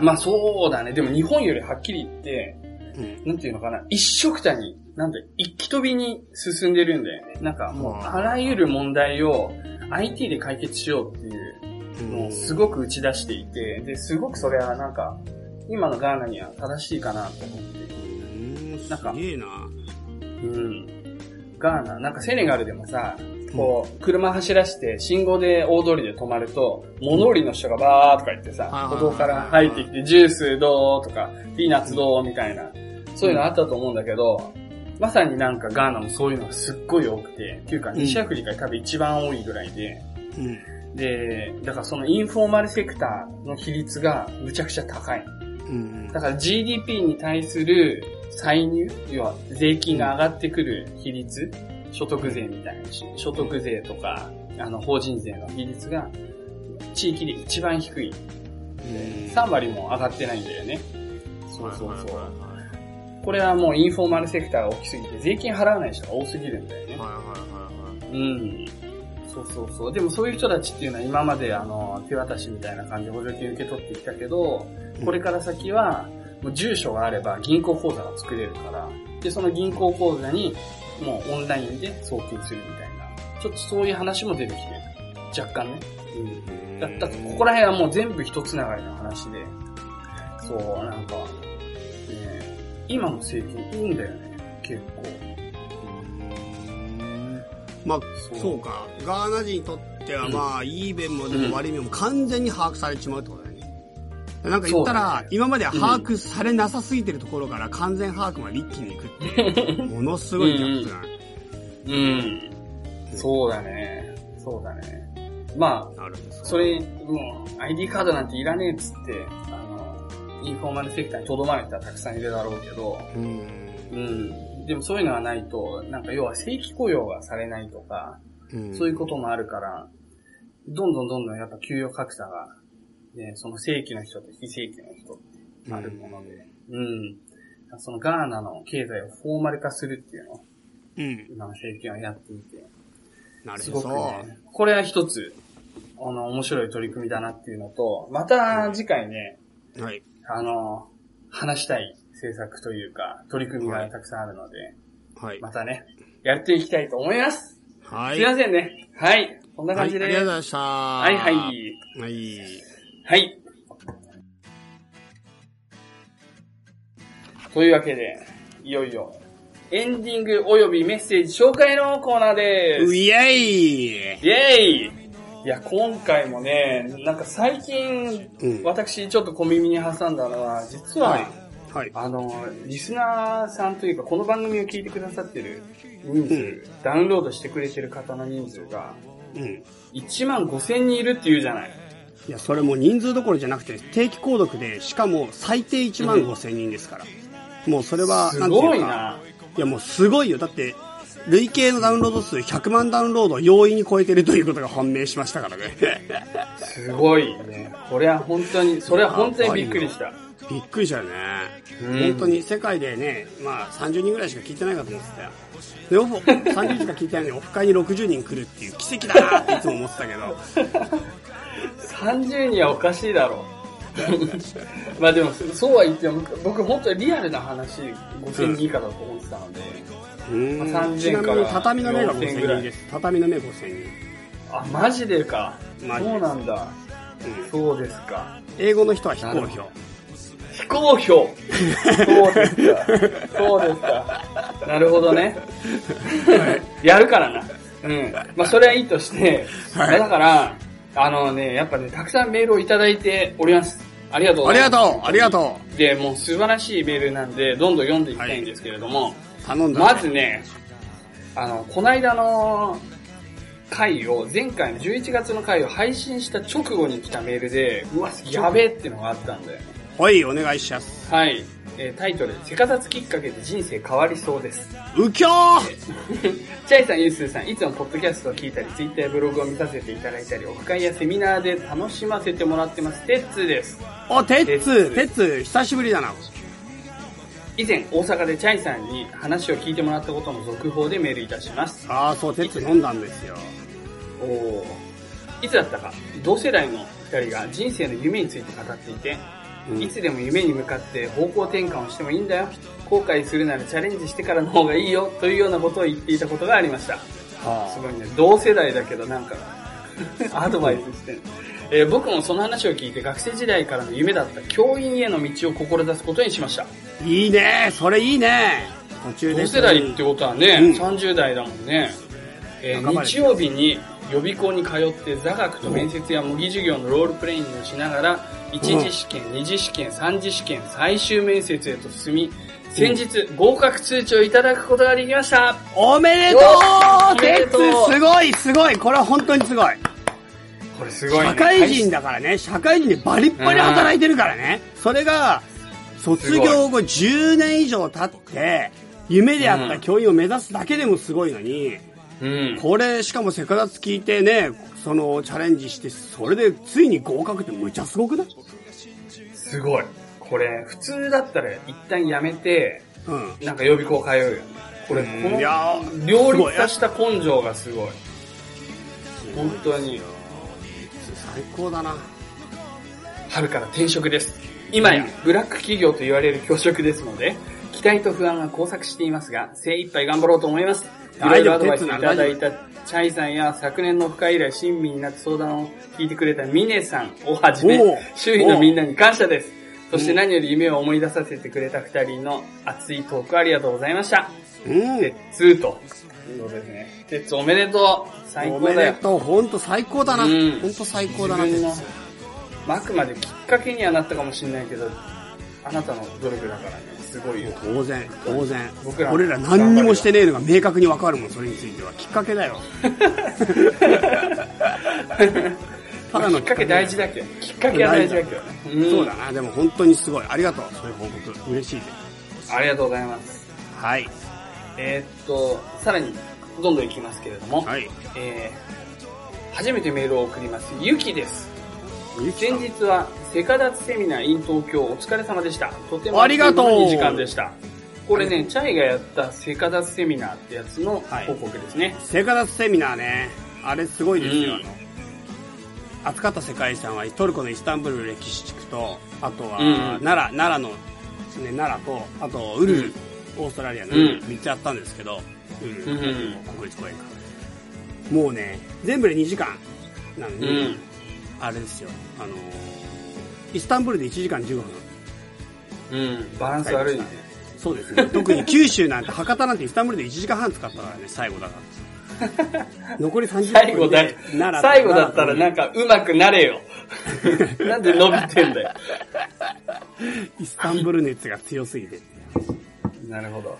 まあそうだね。でも日本よりはっきり言って、うん。なんていうのかな、一色たに、なんだ、一気飛びに進んでるんだよね。なんかもう、あらゆる問題を IT で解決しようっていうのをすごく打ち出していて、で、すごくそれはなんか、今のガーナには正しいかなと思って。うん。すなんかげえな。うん。ガーナ、なんかセネガルでもさ、こう、車走らして、信号で大通りで止まると、物売りの人がバーとか言ってさ、歩道から入ってきて、ジュースどうとか、ピーナッツどうみたいな、そういうのあったと思うんだけど、まさになんかガーナもそういうのがすっごい多くて、っていうか西アフリカに多分一番多いぐらいで、うん。で、だからそのインフォーマルセクターの比率がむちゃくちゃ高い。うん。だから GDP に対する歳入、要は税金が上がってくる比率、所得税みたいなし、所得税とか、あの、法人税の比率が地域で一番低い。で、3割も上がってないんだよね。そうそうそう。これはもうインフォーマルセクターが大きすぎて、税金払わない人が多すぎるんだよね。うん。そうそうそう。でもそういう人たちっていうのは今まであの、手渡しみたいな感じで補助金受け取ってきたけど、これから先は、もう住所があれば銀行口座が作れるから、で、その銀行口座に、もうオンラインで送金するみたいな、ちょっとそういう話も出てきてる。若干ね。うん。だったここら辺はもう全部一つながりの話で、そう、なんか、ね、今の政権いいんだよね、結構。まあ、そうか。ガーナ人にとっては、まあ、いい面もでも悪い面も完全に把握されちまうってことだよね。なんか言ったら、今までは把握されなさすぎてるところから完全把握まで一気に行くって ものすごいギャップだね。うん。そうだね。そうだね。まあ。それ、もう、ID カードなんていらねえっつって、インフォーマルセクターにとどまる人はたくさんいるだろうけど、うん。うん。でもそういうのがないと、なんか要は正規雇用がされないとか、うんそういうこともあるから、どんどんどんどんやっぱ給与格差が、ね、その正規の人と非正規の人ってあるもので、うん。そのガーナの経済をフォーマル化するっていうのを、うん。今の政権はやっていて、なるほど。すごくね、これは一つ、あの、面白い取り組みだなっていうのと、また次回ね、はい。あの、話したい政策というか、取り組みがたくさんあるので、はい。またね、やっていきたいと思います。はい。すいませんね。はい。こんなはい、感じで。ありがとうございました。ははいはい。はい。はい。というわけで、いよいよ、エンディングおよびメッセージ紹介のコーナーです。イェイイェイいや、今回もね、なんか最近、うん私ちょっと小耳に挟んだのは、実は、はい。はい。あの、リスナーさんというか、この番組を聞いてくださってる人数、うんダウンロードしてくれてる方の人数が、うん。1万5千人いるっていうじゃない。いや、それもう人数どころじゃなくて、定期購読で、しかも最低1万5千人ですから。もうそれは、す。ごいな。いや、もうすごいよ。だって、累計のダウンロード数100万ダウンロードを容易に超えてるということが判明しましたからね。すごいね。これは本当に、それは本当にびっくりした。びっくりしたよね。うん本当に世界でね、まあ30人ぐらいしか聞いてないかと思ってたよ。で、オフ、30人しか聞いてないのにオフ会に60人来るっていう奇跡だなっていつも思ってたけど。30人はおかしいだろう。まあでも、そうは言っても、僕本当にリアルな話、5000人以下だと思ってたので、まあ3000ちなみに畳の目が4000 5000ぐらい人です。畳の目5000人。あ、マジでか。そうなんだ。うんそうですか。英語の人は非公表。非公表。そうですか。そうですか。なるほどね。やるからな。うん。まあ、それはいいとして、はいまあだから、あのね、やっぱね、たくさんメールをいただいております。ありがとうごありざいます。がとうありがとう。で、もう素晴らしいメールなんで、どんどん読んでいきたいんですけれども、う頼んだ。まずね、あの、こないだの回を、前回の11月の回を配信した直後に来たメールで、うわ、やべえっていうのがあったんだよね。はい、お願いします。はい。えータイトル、せかさつきっかけで人生変わりそうです。うきょー チャイさん、ユースーさん、いつもポッドキャストを聞いたり、ツイッターやブログを見させていただいたり、オフ会やセミナーで楽しませてもらってます。テッツーです。お、てってっつ、つてっつ、久しぶりだな。以前、大阪でチャイさんに話を聞いてもらったことの続報でメールいたします。ああ、そう、てっつ飲んだんですよ。おーいつだったか、同世代の二人が人生の夢について語っていて、うんいつでも夢に向かって方向転換をしてもいいんだよ。後悔するならチャレンジしてからの方がいいよ。というようなことを言っていたことがありました。すごいね。同世代だけどなんか、アドバイスしてる。えー僕もその話を聞いて学生時代からの夢だった教員への道を志すことにしました。いいねそれいいね途中で。同世代ってことはね、うん30代だもんね。えー日曜日に予備校に通って座学と面接や模擬授業のロールプレイングをしながら、一次試験、二次試験、三次試験、最終面接へと進み、先日合格通知をいただくことができました。おめでとようでとうつすごいすごいこれは本当にすごい。これすごいね。社会人だからね、社会人でバリッバリ働いてるからね。それが、卒業後10年以上経って、夢であった教員を目指すだけでもすごいのに、うん。これ、しかもセカダツ聞いてね、そのチャレンジして、それでついに合格ってむちゃすごくない？すごい。これ、普通だったら一旦やめて、うん。なんか予備校通うよね。これ、この、ー両立化した根性がすごい。本当に。最高だな。春から転職です。今や、ブラック企業と言われる教職ですので、期待と不安が交錯していますが、精一杯頑張ろうと思います。いろいろアドバイスいただいたチャイさんや昨年の深い以来親身になって相談を聞いてくれたミネさんをはじめ周囲のみんなに感謝です。そして何より夢を思い出させてくれた二人の熱いトークありがとうございました。うん。鉄通と。いうことですね。鉄おめでとう。最お高だよ。めでとう。ほんと最高だな。うんほんと最高だな。自分の、まああくまできっかけにはなったかもしれないけど、あなたの努力だからね、すごいよ。当然、当然僕。ら俺ら何にもしてねえのが明確にわかるもん、それについては。きっかけだよ。ただのきっかけ大事だけど、きっかけは大事だけどね。んそうだな。でも本当にすごい。ありがとう。そういう報告。嬉しいです。ありがとうございます。はい。えーっと、さらに、どんどんいきますけれども、はい。えー、初めてメールを送ります。ゆきです。先日は、セカダツセミナー in 東京お疲れ様でした。とてもありがとういい時間でした。これね、チャイがやったセカダツセミナーってやつのはい報告ですね。生活セミナーね。あれすごいですよ。うんあの扱った世界遺産はトルコのイスタンブール歴史地区と、あとはうん奈良、奈良の、ね、奈良と、あとウルル、オーストラリアのうん3つやったんですけど、ウルル、うん国立公園か。もうね、全部で2時間なのうに、ん。あれですよ、あのーイスタンブールで1時間15分。うん。バランス悪いね。そうですね。特に九州なんて、博多なんてイスタンブールで1時間半使ったからね、最後だから。残り30分で最後だ、奈良最後だったらなんか、か上手くなれよ。なんで伸びてんだよ。イスタンブール熱が強すぎて。なるほど。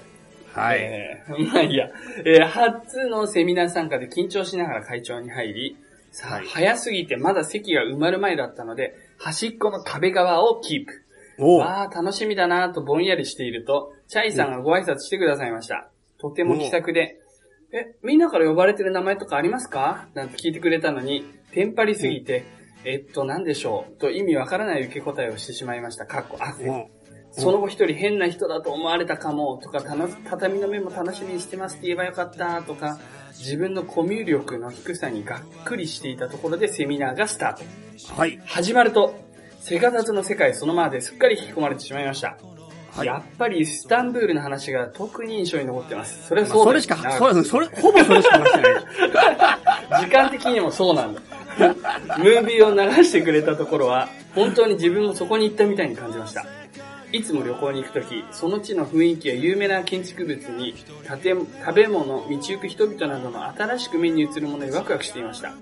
はい。えーまあいいや。えー初のセミナー参加で緊張しながら会長に入り、さあ、はい早すぎてまだ席が埋まる前だったので、端っこの壁側をキープ。おうわあ、楽しみだなぁとぼんやりしていると、チャイさんがご挨拶してくださいました。とても気さくで、え、みんなから呼ばれてる名前とかありますか？なんて聞いてくれたのに、テンパりすぎて、えっと、なんでしょう？と意味わからない受け答えをしてしまいました。かっこ、あ、その後一人変な人だと思われたかもとか、畳の目も楽しみにしてますって言えばよかったとか、自分のコミュ力の低さにがっくりしていたところでセミナーがスタート。はい。始まると、セガダツの世界そのままですっかり引き込まれてしまいました。はい。やっぱりイスタンブールの話が特に印象に残ってます。それはまあそうだよそれしか、それ、それ、ほぼそれしか話してない。時間的にもそうなんだ。ムービーを流してくれたところは、本当に自分もそこに行ったみたいに感じました。いつも旅行に行くとき、その地の雰囲気や有名な建築物に、建食べ物、道行く人々などの新しく目に映るものにワクワクしていました。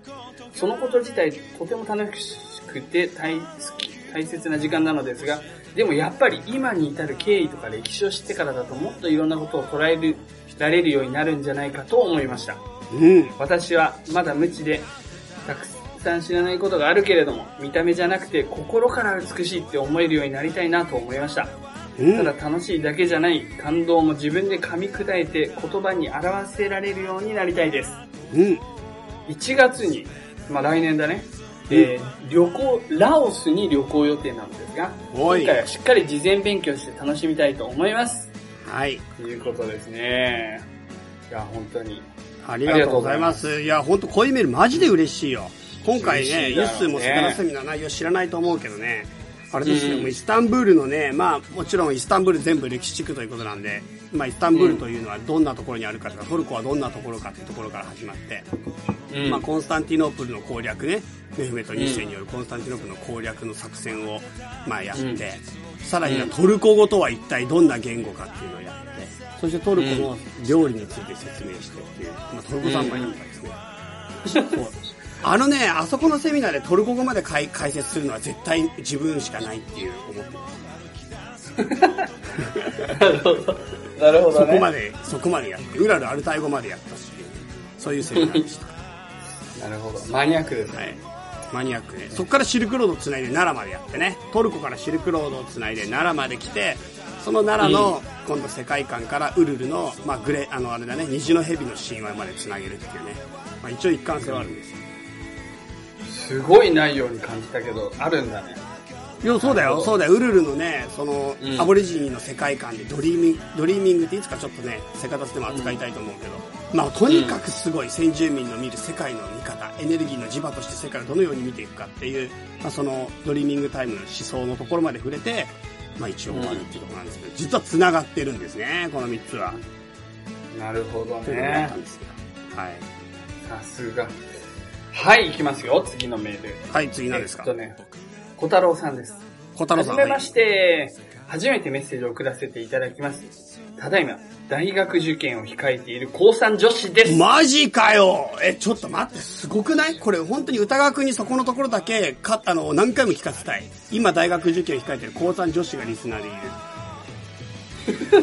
そのこと自体、とても楽しくて大好き、大切な時間なのですが、でもやっぱり今に至る経緯とか歴史を知ってからだともっといろんなことを捉える、られるようになるんじゃないかと思いました。うん。私はまだ無知でたくさん知らないことがあるけれども、見た目じゃなくて心から美しいって思えるようになりたいなと思いました。うん。ただ楽しいだけじゃない感動も自分で噛み砕いて言葉に表せられるようになりたいです。うん。1月に、まあ来年だね、え？ー旅行、ラオスに旅行予定なんですが、今回はしっかり事前勉強して楽しみたいと思います。はい。ということですね。いや、本当に。ありがとうございます。いや、ほんとこういうメールマジで嬉しいよ。今回ね、ユッスーもセカラセミナー内容知らないと思うけどね。あれですよ、うん。もうイスタンブールのね、まあもちろんイスタンブール全部歴史地区ということなんで、まあイスタンブールというのはどんなところにあるかとか、トルコはどんなところかっていうところから始まって、うん。まあコンスタンティノープルの攻略ね、メフメト2世によるコンスタンティノープルの攻略の作戦を、まあやって、うん。さらにはトルコ語とは一体どんな言語かっていうのをやって、そしてトルコの料理について説明してっていう、まあトルコ三昧だったですね。そう あのね、あそこのセミナーでトルコ語まで解解説するのは絶対自分しかないっていう思ってます。なるほど。そこまで、そこまでやって、ウラルアルタイ語までやったっていう、そういうセミナーでした。なるほど。マニアックですね。はい。マニアックね。そこからシルクロードをつないで奈良までやってね。トルコからシルクロードをつないで奈良まで来て、その奈良の、今度世界観からウルルの、まあグレ、あのあれだね、虹の蛇の神話までつなげるっていうね。まあ一応一貫性はあるんですよ。すごい内容に感じたけど、あるんだね。いや、そうだよ、そうだよ。ウルルのね、その、うんアボリジニの世界観でドリーミング、ドリーミングっていつかちょっとね、セカダスでも扱いたいと思うけど、まあ、とにかくすごい先住民の見る世界の見方、エネルギーの磁場として世界をどのように見ていくかっていう、まあ、その、ドリーミングタイムの思想のところまで触れて、まあ、一応終わるっていうところなんですけど、実は繋がってるんですね、この3つは。なるほどね。はい。さすが。はい、いきますよ。次のメール。はい、次何ですか？えっとね、小太郎さんです。小太郎さん。はじめまして。初めてメッセージを送らせていただきます。ただいま、大学受験を控えている高3女子です。マジかよえ、ちょっと待って、すごくない？これ本当に歌川くんにそこのところだけ、か、あの、何回も聞かせたい。今大学受験を控えてる高3女子がリスナーでい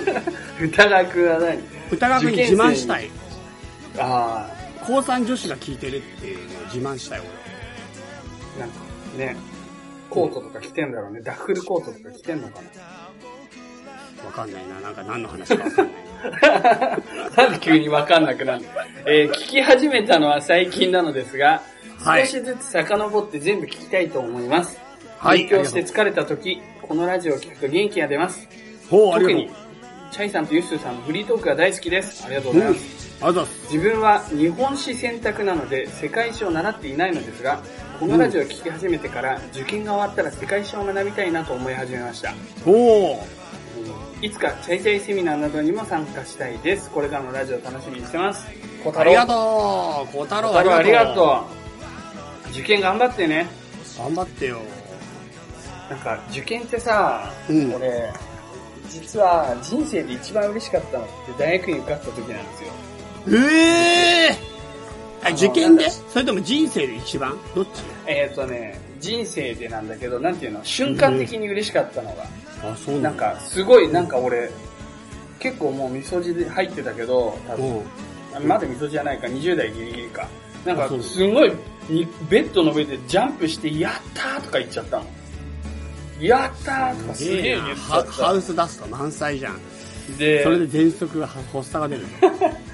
る。歌川くんは何？歌川くんに自慢したい。あ高3女子が聞いてるっていうのを自慢したい、あ、なんかね、コートとか着てんだろうね。ダッフルコートとか着てんのか俺。わかんないな。なんか何の話かわかんないな。な なんで急にわかんなくなるの？えー聞き始めたのは最近なのですが、はい少しずつ遡って全部聞きたいと思います。はい勉強して疲れた時、このラジオを聞くと元気が出ます。ほう、あり特にがとう。、チャイさんとユッスーさんのフリートークが大好きです。ありがとうございます。がとうござ。自分は日本史選択なので世界史を習っていないのですが、このラジオを聞き始めてから受験が終わったら世界史を学びたいなと思い始めました。ほいつかチャイチャイセミナーなどにも参加したいです。これからのラジオ楽しみにしてます。小う。ありがとう。小太郎ありがう。とう。受験頑張ってね。頑張ってよ。なんか受験ってさ、うん俺、実は人生で一番嬉しかったのって大学に受かった時なんですよ。ええー、あ受験で？それとも人生で一番？どっち？えっ、とね、人生でなんだけど、なんていうの、瞬間的に嬉しかったのが、あ、そうなんか、すごい、なんか俺、結構もう味噌汁で入ってたけど、多分、うん。あまだ味噌汁じゃないか、20代ギリギリか。なんかすごい、にベッドの上でジャンプして、やったーとか言っちゃったの。やったーとかすげえ言っちゃハハウっスダスト満載じゃん。た。で、それで喘息が発作が出る。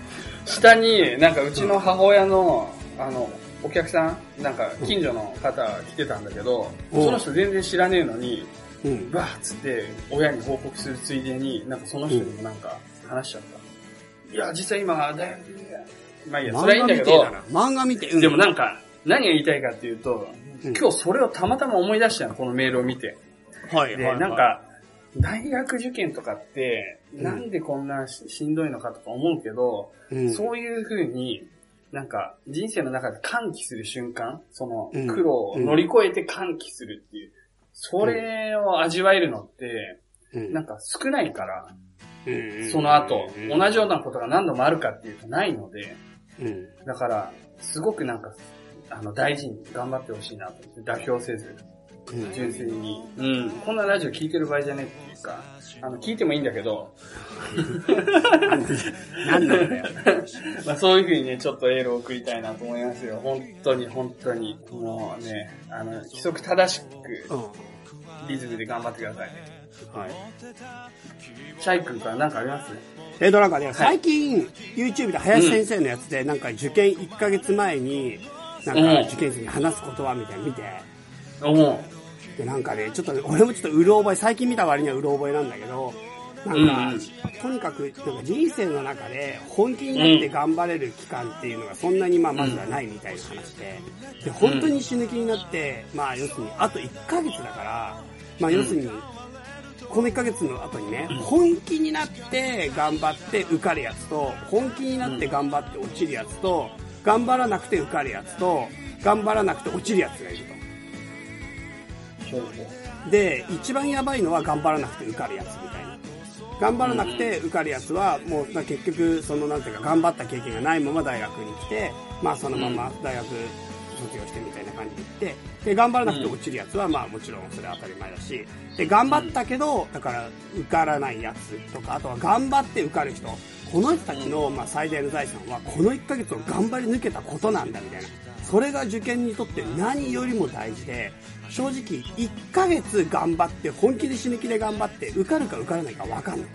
下に、なんかうちの母親の、あの、お客さん、なんか近所の方が来てたんだけど、うんその人全然知らねえのに、うん。バーッつって親に報告するついでに、なんかその人にもなんか話しちゃった。いや、実は今、大学で、まあいいや、それはいいんだけど漫画見てうんでもなんか、何が言いたいかっていうと、うん今日それをたまたま思い出したの、このメールを見て。で、はいはい。なん、か、大学受験とかって、うん。なんでこんなししんどいのかとか思うけど、うん、そういう風に、なんか、人生の中で歓喜する瞬間、そのうん。苦労を乗り越えて歓喜するっていう、それを味わえるのって、うん。なんか少ないから、うん。その後、うん。同じようなことが何度もあるかっていうとないので、うん。だから、すごくなんか、あの、大事に頑張ってほしいなと妥協せず、うん純粋に、うん、こんなラジオ聞いてる場合じゃねえっていうか、あの、聞いてもいいんだけど、な んなんだよ。まあそういう風にね、ちょっとエールを送りたいなと思いますよ。本当に本当に。もうね、あの、規則正しくうん。はリズムで頑張ってください。い。シャイ君から何かあります？えっと、なんかね、最近、YouTube で林先生のやつで、なんか受験1ヶ月前に、なんうんか受験生に話す言葉みたいなの見て、おうで、なんかね、ちょっとね、俺もちょっとうろ覚え、最近見た割にはうろ覚えなんだけど、なんか、うんとにかく、なんか人生の中で本気になって頑張れる期間っていうのがそんなにまあまずはないみたいな話で、で、本当に死ぬ気になって、まあ要するに、あと1ヶ月だから、まあ要するに、この1ヶ月の後にね、本気になって頑張って受かるやつと、本気になって頑張って落ちるやつと、頑張らなくて受かるやつと、頑張らなくて落ちるやつがいると。で、一番やばいのは頑張らなくて受かるやつみたいな。頑張らなくて受かるやつは、もう、まあ結局、その、なんていうか、頑張った経験がないまま大学に来て、まあそのまま大学卒業してみたいな感じで行って、で、頑張らなくて落ちるやつは、まあもちろんそれは当たり前だし、で、頑張ったけど、だから、受からないやつとか、あとは頑張って受かる人、この人たちの、まあ最大の財産は、この1ヶ月を頑張り抜けたことなんだ、みたいな。それが受験にとって何よりも大事で、正直1ヶ月頑張って、本気で死ぬ気で頑張って、受かるか受からないか分かんない。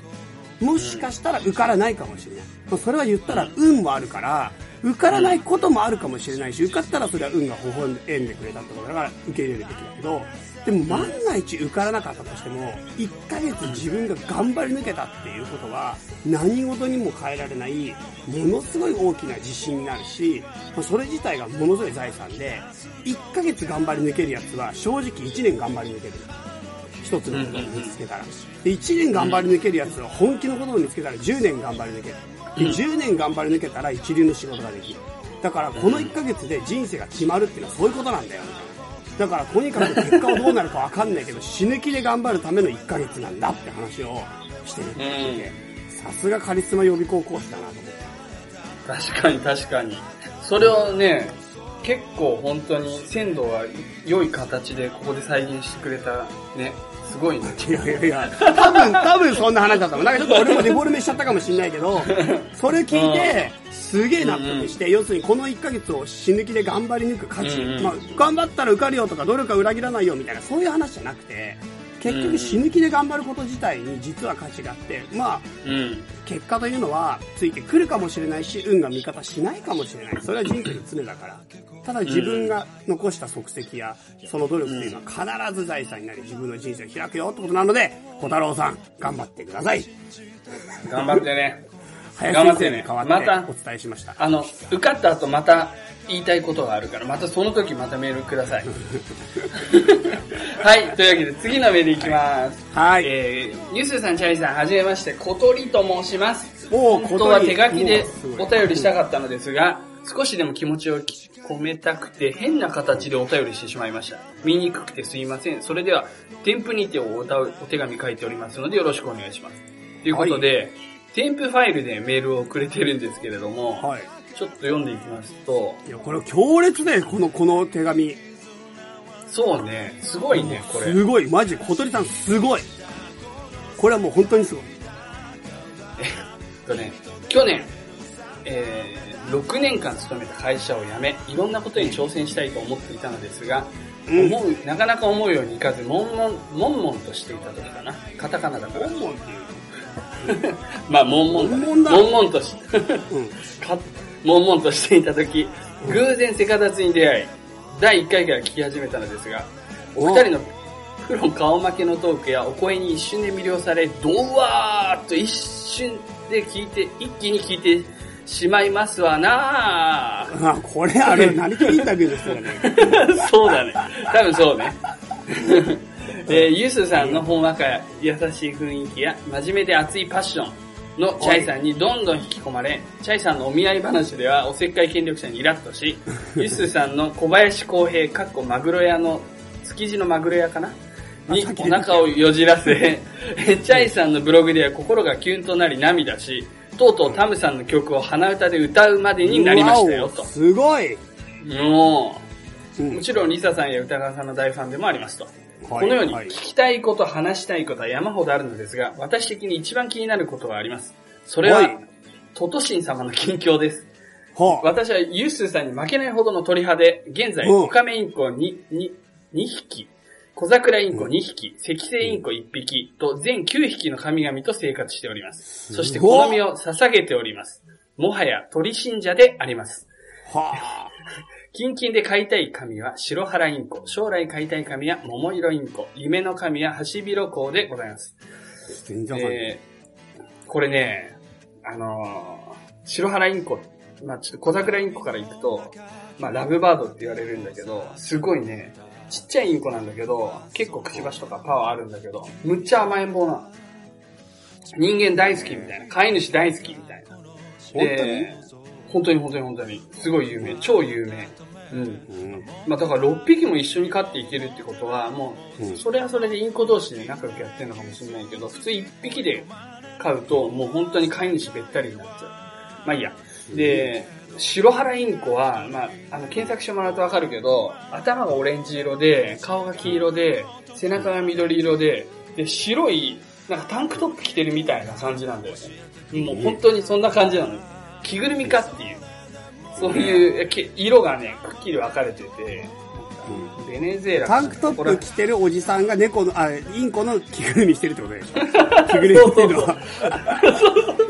もしかしたら受からないかもしれない。まあそれは言ったら運もあるから、受からないこともあるかもしれないし、受かったらそれは運が微笑んでくれたってことだから受け入れるべきだけど、でも万が一受からなかったとしても、1ヶ月自分が頑張り抜けたっていうことは、何事にも変えられない、ものすごい大きな自信になるし、それ自体がものすごい財産で、1ヶ月頑張り抜けるやつは正直1年頑張り抜ける。一つのことを見つけたら。で、1年頑張り抜けるやつは本気のことを見つけたら10年頑張り抜ける。で、10年頑張り抜けたら一流の仕事ができる。だからこの1ヶ月で人生が決まるっていうのはそういうことなんだよ。だからとにかく結果はどうなるかわかんないけど、死ぬ気で頑張るための1ヶ月なんだって話をしてるって、さすがカリスマ予備校講師だなと思って。確かに確かに。それをね、結構本当に鮮度が良い形でここで再現してくれたね。すごいね。いやいやいや、多分、多分そんな話だったもん。なんかちょっと俺もデフォルメしちゃったかもしんないけど、それ聞いて、すげえ納得して、要するにこの1ヶ月を死ぬ気で頑張り抜く価値、うんうんまあ、頑張ったら受かるよとか努力は裏切らないよみたいな、そういう話じゃなくて、結局死ぬ気で頑張ること自体に実は価値があって、まあ、うん。結果というのはついてくるかもしれないし、運が味方しないかもしれない。それは人生の常だから。ただ自分が残した足跡や、その努力というのは必ず財産になり、自分の人生を開くよってことなので、小太郎さん、頑張ってください。頑張ってね。林先生に代わってまたお伝えしました。あの、受かった後また言いたいことがあるから、またその時またメールください。はい、というわけで次のメールいきます。はい。えー、ゆすさん、チャリさん、はじめまして、小鳥と申します。本当は手書きでお便りしたかったのですが、少しでも気持ちを込めたくて変な形でお便りしてしまいました。見にくくてすいません。それでは、添付にてお歌うお手紙書いておりますのでよろしくお願いします。ということで、添付ファイルでメールをくれてるんですけれども、はい。ちょっと読んでいきますと、いや、これ強烈だよ、この、この手紙。そうね、すごいね、これ。すごい、マジ、小鳥さんすごい。これはもう本当にすごい。えっとね、去年、えー、6年間勤めた会社を辞め、いろんなことに挑戦したいと思っていたのですが、うん思う、なかなか思うようにいかず、悶々、悶々としていた時かな。カタカナだから。本望っていう。まあ、悶々だ。悶々だ悶々とし、うん。か悶々としていた時、偶然セカダツに出会い、第1回から聞き始めたのですが、お二人のプロ顔負けのトークやお声に一瞬で魅了され、ドワーッと一瞬で聞いて、一気に聞いてしまいますわなぁ。あ、これあれ、何かインタビューの人だね。そうだね。多分そうね。えー、ゆすさんのほんわかや優しい雰囲気や真面目で熱いパッションのチャイさんにどんどん引き込まれ、チャイさんのお見合い話ではおせっかい権力者にイラッとし、ゆすさんの小林公平、かっこマグロ屋の、築地のマグロ屋かな？にお腹をよじらせ、えチャイさんのブログでは心がキュンとなり涙し、とうとうタムさんの曲を鼻歌で歌うまでになりましたよ、と。すごい。もう、うんもちろんリサさんや歌川さんの大ファンでもありますと。はいこのようにはい聞きたいこと、話したいことは山ほどあるのですが、私的に一番気になることがあります。それは、はいトトシン様の近況です。はあ、私はユースーさんに負けないほどの鳥派で、現在、うんオカメインコに、に、2匹、小桜インコ2匹、赤星インコ1匹と全9匹の神々と生活しております。そしてこの身を捧げております。もはや鳥信者であります。は キンキンで飼いたい神は白原インコ、将来飼いたい神は桃色インコ、夢の神はハシビロコウでございます。あ、全然。えー、これね、あのー白原インコ、まあちょっと小桜インコから行くと、まあラブバードって言われるんだけど、すごいね、ちっちゃいインコなんだけど、結構くちばしとかパワーあるんだけど、むっちゃ甘えん坊なの。人間大好きみたいな、飼い主大好きみたいな。本当に？で本当に本当に本当に。すごい有名。超有名。うん。うん。まあだから6匹も一緒に飼っていけるってことは、もうんう、それはそれでインコ同士で仲良くやってるのかもしれないけど、普通1匹で飼うと、もう本当に飼い主べったりになっちゃう。まあいいや。で、白原インコは、まあ、あの、検索してもらうとわかるけど、頭がオレンジ色で、顔が黄色で、背中が緑色で、で、白い、なんかタンクトップ着てるみたいな感じなんだよね。もう本当にそんな感じなの。着ぐるみかっていう。そういう、色がね、くっきり分かれてて、ベネズエラタンクトップ着てるおじさんが猫の、あ、インコの着ぐるみしてるってことでしょ 着ぐるみっていうのは。そ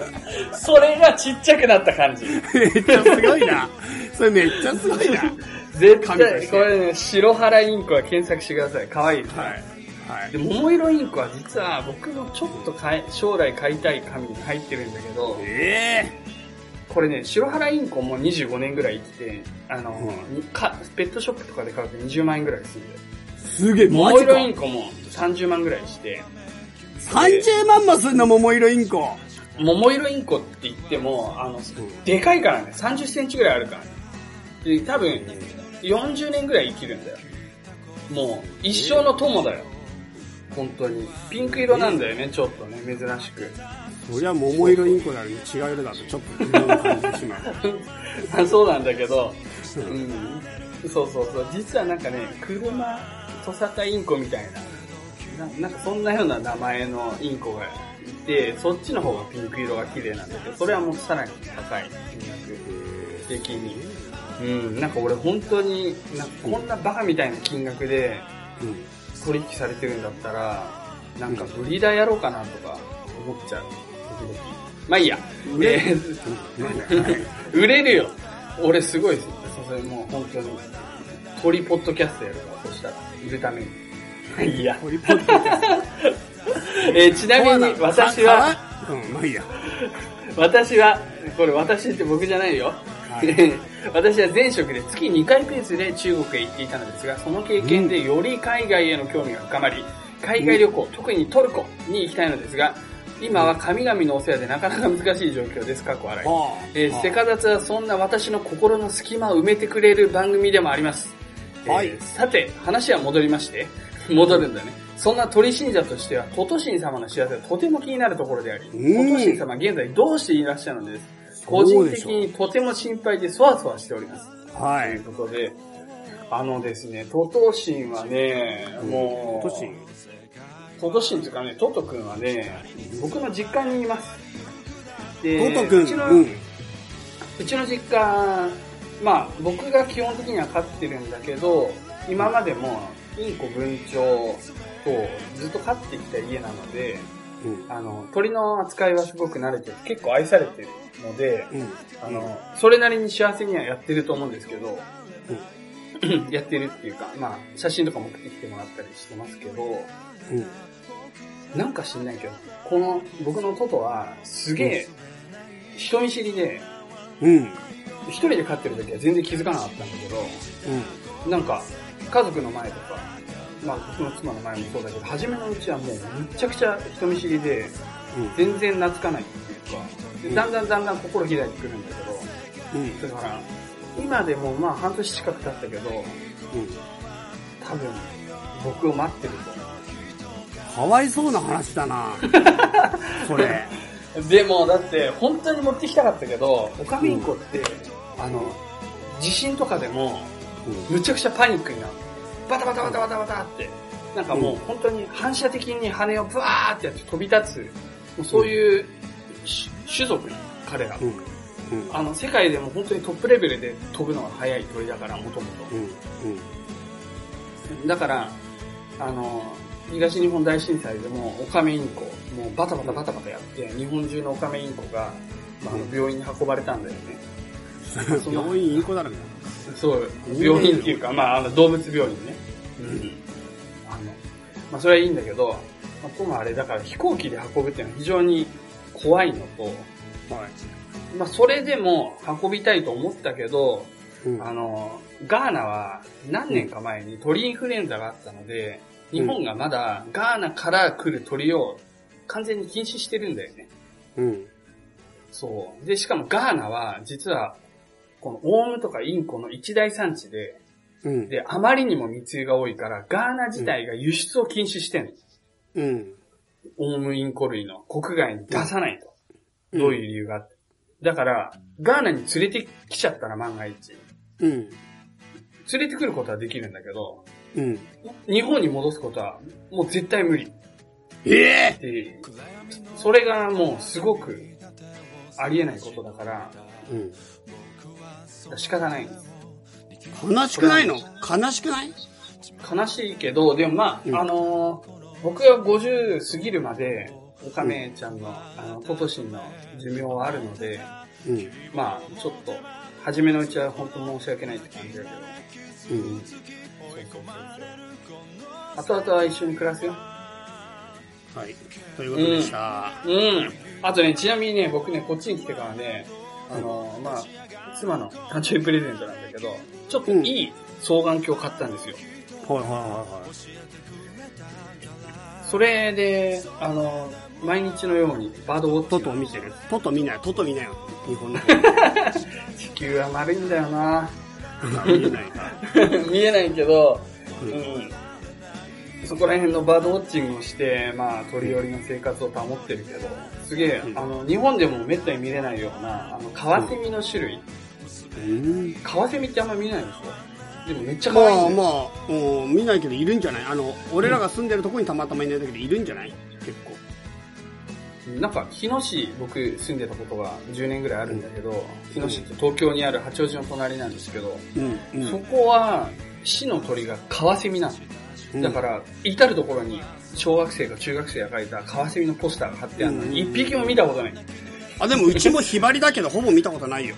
れがちっちゃくなった感じ。めっちゃすごいな。それめっちゃすごいな。絶対、これね、白原インコは検索してください。可愛いですね。はい。はい。で、桃色インコは実は僕もちょっと買い将来買いたい紙に入ってるんだけど、えこれね、白原インコも25年ぐらい生きて、あの、うにかペットショップとかで買うと20万円ぐらいするすげえ、マ桃色インコも30万ぐらいして、30万もすんの、桃色インコ。桃色インコって言っても、あの、でかいからね、30センチぐらいあるからね。で、多分、40年ぐらい生きるんだよ。もう、一生の友だよ。本当に。ピンク色なんだよね、ちょっとね、珍しく。そりゃ桃色インコなのに違う色だとちょっと微妙な感じがします。あ そうなんだけど、うん。そうそうそう。実はなんかね、車、トサカインコみたいな、ななんかそんなような名前のインコがいて、そっちの方がピンク色が綺麗なんだけど、それはもうさらに高い金額的に。うん、なんか俺本当に、なんかこんなバカみたいな金額でうん。取引されてるんだったら、なんかブリーダーやろうかなとか思っちゃう。まあいいや。売れえー売れるよ。俺すごいです。それもう本当に。鳥ポッドキャストやるから、そしたら。売るために。まあいいや。ポリポッドキャス えーちなみに私は、ト、うん、まあいいや。私は、これ私って僕じゃないよ。はい私は前職で月2回ペースで中国へ行っていたのですが、その経験でより海外への興味が深まり、海外旅行、特にトルコに行きたいのですが、今は神々のお世話でなかなか難しい状況です。過去笑い。はあえーセカダツはそんな私の心の隙間を埋めてくれる番組でもあります。はいえーさて、話は戻りまして、戻るんだね。そんな鳥信者としては、トトシン様の幸せがとても気になるところであり、うんトトシン様は現在どうしていらっしゃるのです。個人的にとても心配でそわそわしております。というはい。ことで、あのですね、トトシンはね、もう、トシン？トトシンというかね、トトくんはね、僕の実家にいます。でトトくん。うちのうん。うちの実家、まあ僕が基本的には飼ってるんだけど、今までもインコ文鳥とずっと飼ってきた家なので、うん。あの、鳥の扱いはすごく慣れてる。結構愛されてるので、うん。あの、それなりに幸せにはやってると思うんですけど、やってるっていうか、まあ写真とか持ってきてもらったりしてますけど、うん。なんか知んないけど、この僕のトトはすげえ人見知りで、うん。一人で飼ってる時は全然気づかなかったんだけど、なんか、家族の前とか、まあ僕の妻の前もそうだけど、初めのうちはもうめちゃくちゃ人見知りで、うん。全然懐かないっていうか、でだんだんだんだん心開いてくるんだけど、うん。だから、今でもまあ半年近く経ったけど、うん。多分、僕を待ってるかわいそうな話だな それ。と。でも、だって、本当に持ってきたかったけど、オカメインコって、あの、地震とかでも、むちゃくちゃパニックになる。バタバタバタバタバタって。なんかもう本当に反射的に羽をブワーってやって飛び立つ、もうそういう種種族に彼ら。うん。うん。あの、世界でも本当にトップレベルで飛ぶのが速い鳥だから、もとも。と。だから、あの、東日本大震災でもオカメインコ、もうバタバタバタバタやって、日本中のオカメインコが、まあ、病院に運ばれたんだよね。病院インコだらけだ。そう、病院っていうか、まあ、あの動物病院ね。うん。あの、まあ、それはいいんだけど、まあ、ともあれ、だから飛行機で運ぶっていうのは非常に怖いのと、はい。まあ、それでも運びたいと思ったけど、うん。あの、ガーナは何年か前に鳥インフルエンザがあったので、日本がまだガーナから来る鳥を完全に禁止してるんだよね。うん。そう。で、しかもガーナは実は、このオウムとかインコの一大産地で、うん。で、あまりにも密輸が多いから、ガーナ自体が輸出を禁止してんの。うん。オウムインコ類の国外に出さないと。うんどういう理由があって。だから、ガーナに連れてきちゃったら万が一。うん。連れてくることはできるんだけど、うん。日本に戻すことはもう絶対無理。ええで、それがもうすごくありえないことだから、うん。仕方ない。悲しくないの？悲しくない？悲しいけど、でもまあ、うんあのー僕が50過ぎるまで、オカメちゃんの、あの、トトシンの寿命はあるので、うん。まあ、ちょっと、初めのうちは本当申し訳ないって感じだけど、うん。後々は一緒に暮らすよ。はい。ということでした。うん。あとね、ちなみにね、僕ね、こっちに来てからね、あの、まあ、妻の誕生日プレゼントなんだけど、ちょっといい双眼鏡を買ったんですよ。はいはいはそれで、あの、毎日のようにバードウォッチ。トト見てる？トト見ない。トト見ないよ。日本の。地球は丸いんだよな見えないか。見えないけど、ううんん。そこら辺のバードウォッチングをして、まあ、鳥寄りの生活を保ってるけど、すげえ、うんあの、日本でもめったに見れないような、あの、カワセミの種類。うん。カワセミってあんま見ないでしょでもめっちゃ可愛いまあ。まあ、うん見ないけどいるんじゃない？あの、俺らが住んでるとこにたまたまいないだけでいるんじゃない？結構。なんか、日野市、僕住んでたことが10年ぐらいあるんだけど、日野市って東京にある八王子の隣なんですけど、うん。うん。そこは、市の鳥がカワセミなの。うんだから、至るところに、小学生か中学生が描いたカワセミのポスターが貼ってあるのに、うん一匹も見たことない。あ、でもうちもヒバリだけど、ほぼ見たことないよ。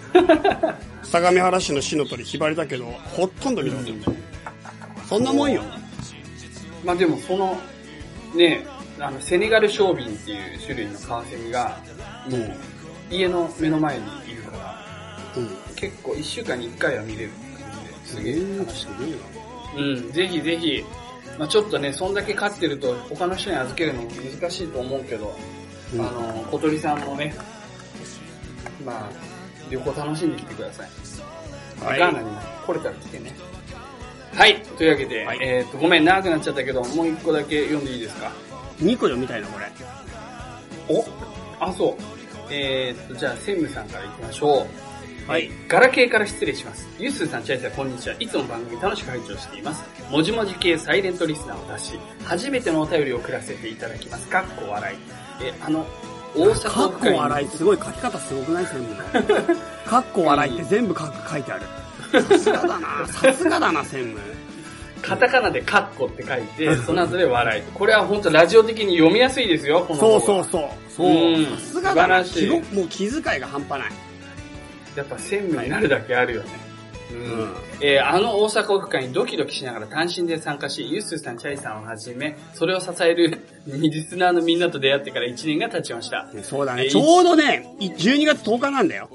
相模原市の市の鳥ヒバリだけど、ほとんど見たことない。そんなもんよ。まあでもその、ね、あの、セネガルショウビンっていう種類のカワセミが、もう、家の目の前にいるから、うん。結構一週間に一回は見れる感じで、すげえ楽しすげえな。い。うん、ぜひぜひ、まあちょっとね、そんだけ飼ってると他の人に預けるのも難しいと思うけど、うんあの、小鳥さんもね、まあ、旅行楽しんできてください。はいガーナにも来れたら来てね。はい、というわけで、はいえっ、と、ごめん、長くなっちゃったけど、もう一個だけ読んでいいですか？2個読みたいな、これ。お？あ、そう。えー、っと、じゃあ、専務さんから行きましょう。はい。ガラケーから失礼します。ゆうすーさん、チャイさん、こんにちは。いつも番組楽しく拝聴しています。もじもじ系サイレントリスナーを出し、初めてのお便りを送らせていただきます。かっこ笑い。え、あの、大か阪っこ笑い、すごい書き方すごくない専務の。かっこ笑いって全部書く書いてある。さすがだな。さすがだな、専務。カタカナでカッコって書いて、その後で笑い。これは本当ラジオ的に読みやすいですよ、このそうそうそう。そうう。んさすがだな。もう気遣いが半端ない。やっぱ専務になるだけあるよね。うんうんえーあの大阪オフ会にドキドキしながら単身で参加し、ユッスーさん、チャイさんをはじめ、それを支える リスナーのみんなと出会ってから1年が経ちました。そうだね。えーちょうどね、い12月10日なんだよ。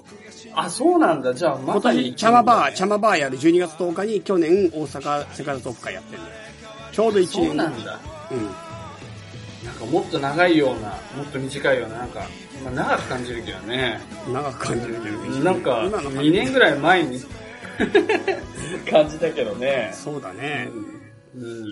あ、そうなんだ。じゃあ、ま今さに年、茶間バー、茶間バーやる12月10日に去年大阪セカンドオフ会やってるんだよ。ちょうど1年。そうなんだ。うなんかもっと長いような、もっと短いような、なんか、まあ、長く感じるけどね。ん。長く感じるけど。なんか、今の2年ぐらい前に 感じたけどね。そうだね。うん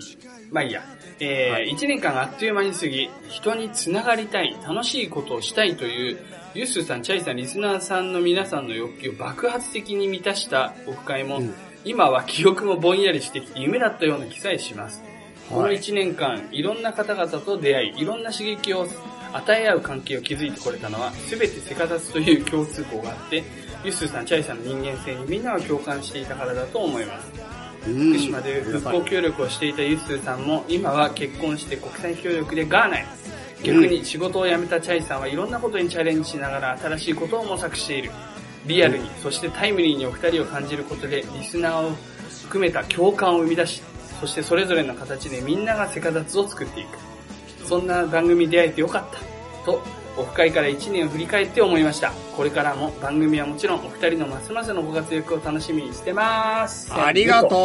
まあいいや。えーはい1年間があっという間に過ぎ、人につながりたい、楽しいことをしたいという、ユッスーさん、チャイさん、リスナーさんの皆さんの欲求を爆発的に満たしたオフ会も、うん今は記憶もぼんやりしてきて夢だったような気さえします。このはい1年間、いろんな方々と出会い、いろんな刺激を与え合う関係を築いてこれたのは、すべてセカダツという共通項があって、ユッスーさん、チャイさんの人間性にみんなが共感していたからだと思います。うん。福島で復興協力をしていたユッスーさんも今は結婚して国際協力でガーナへ。逆に仕事を辞めたチャイさんはいろんなことにチャレンジしながら新しいことを模索している。リアルにそしてタイムリーにお二人を感じることでリスナーを含めた共感を生み出しそしてそれぞれの形でみんながセカダツを作っていく。そんな番組に出会えてよかった。とオフ会から1年を振り返って思いましたこれからも番組はもちろんお二人のますますのご活躍を楽しみにしてますありがと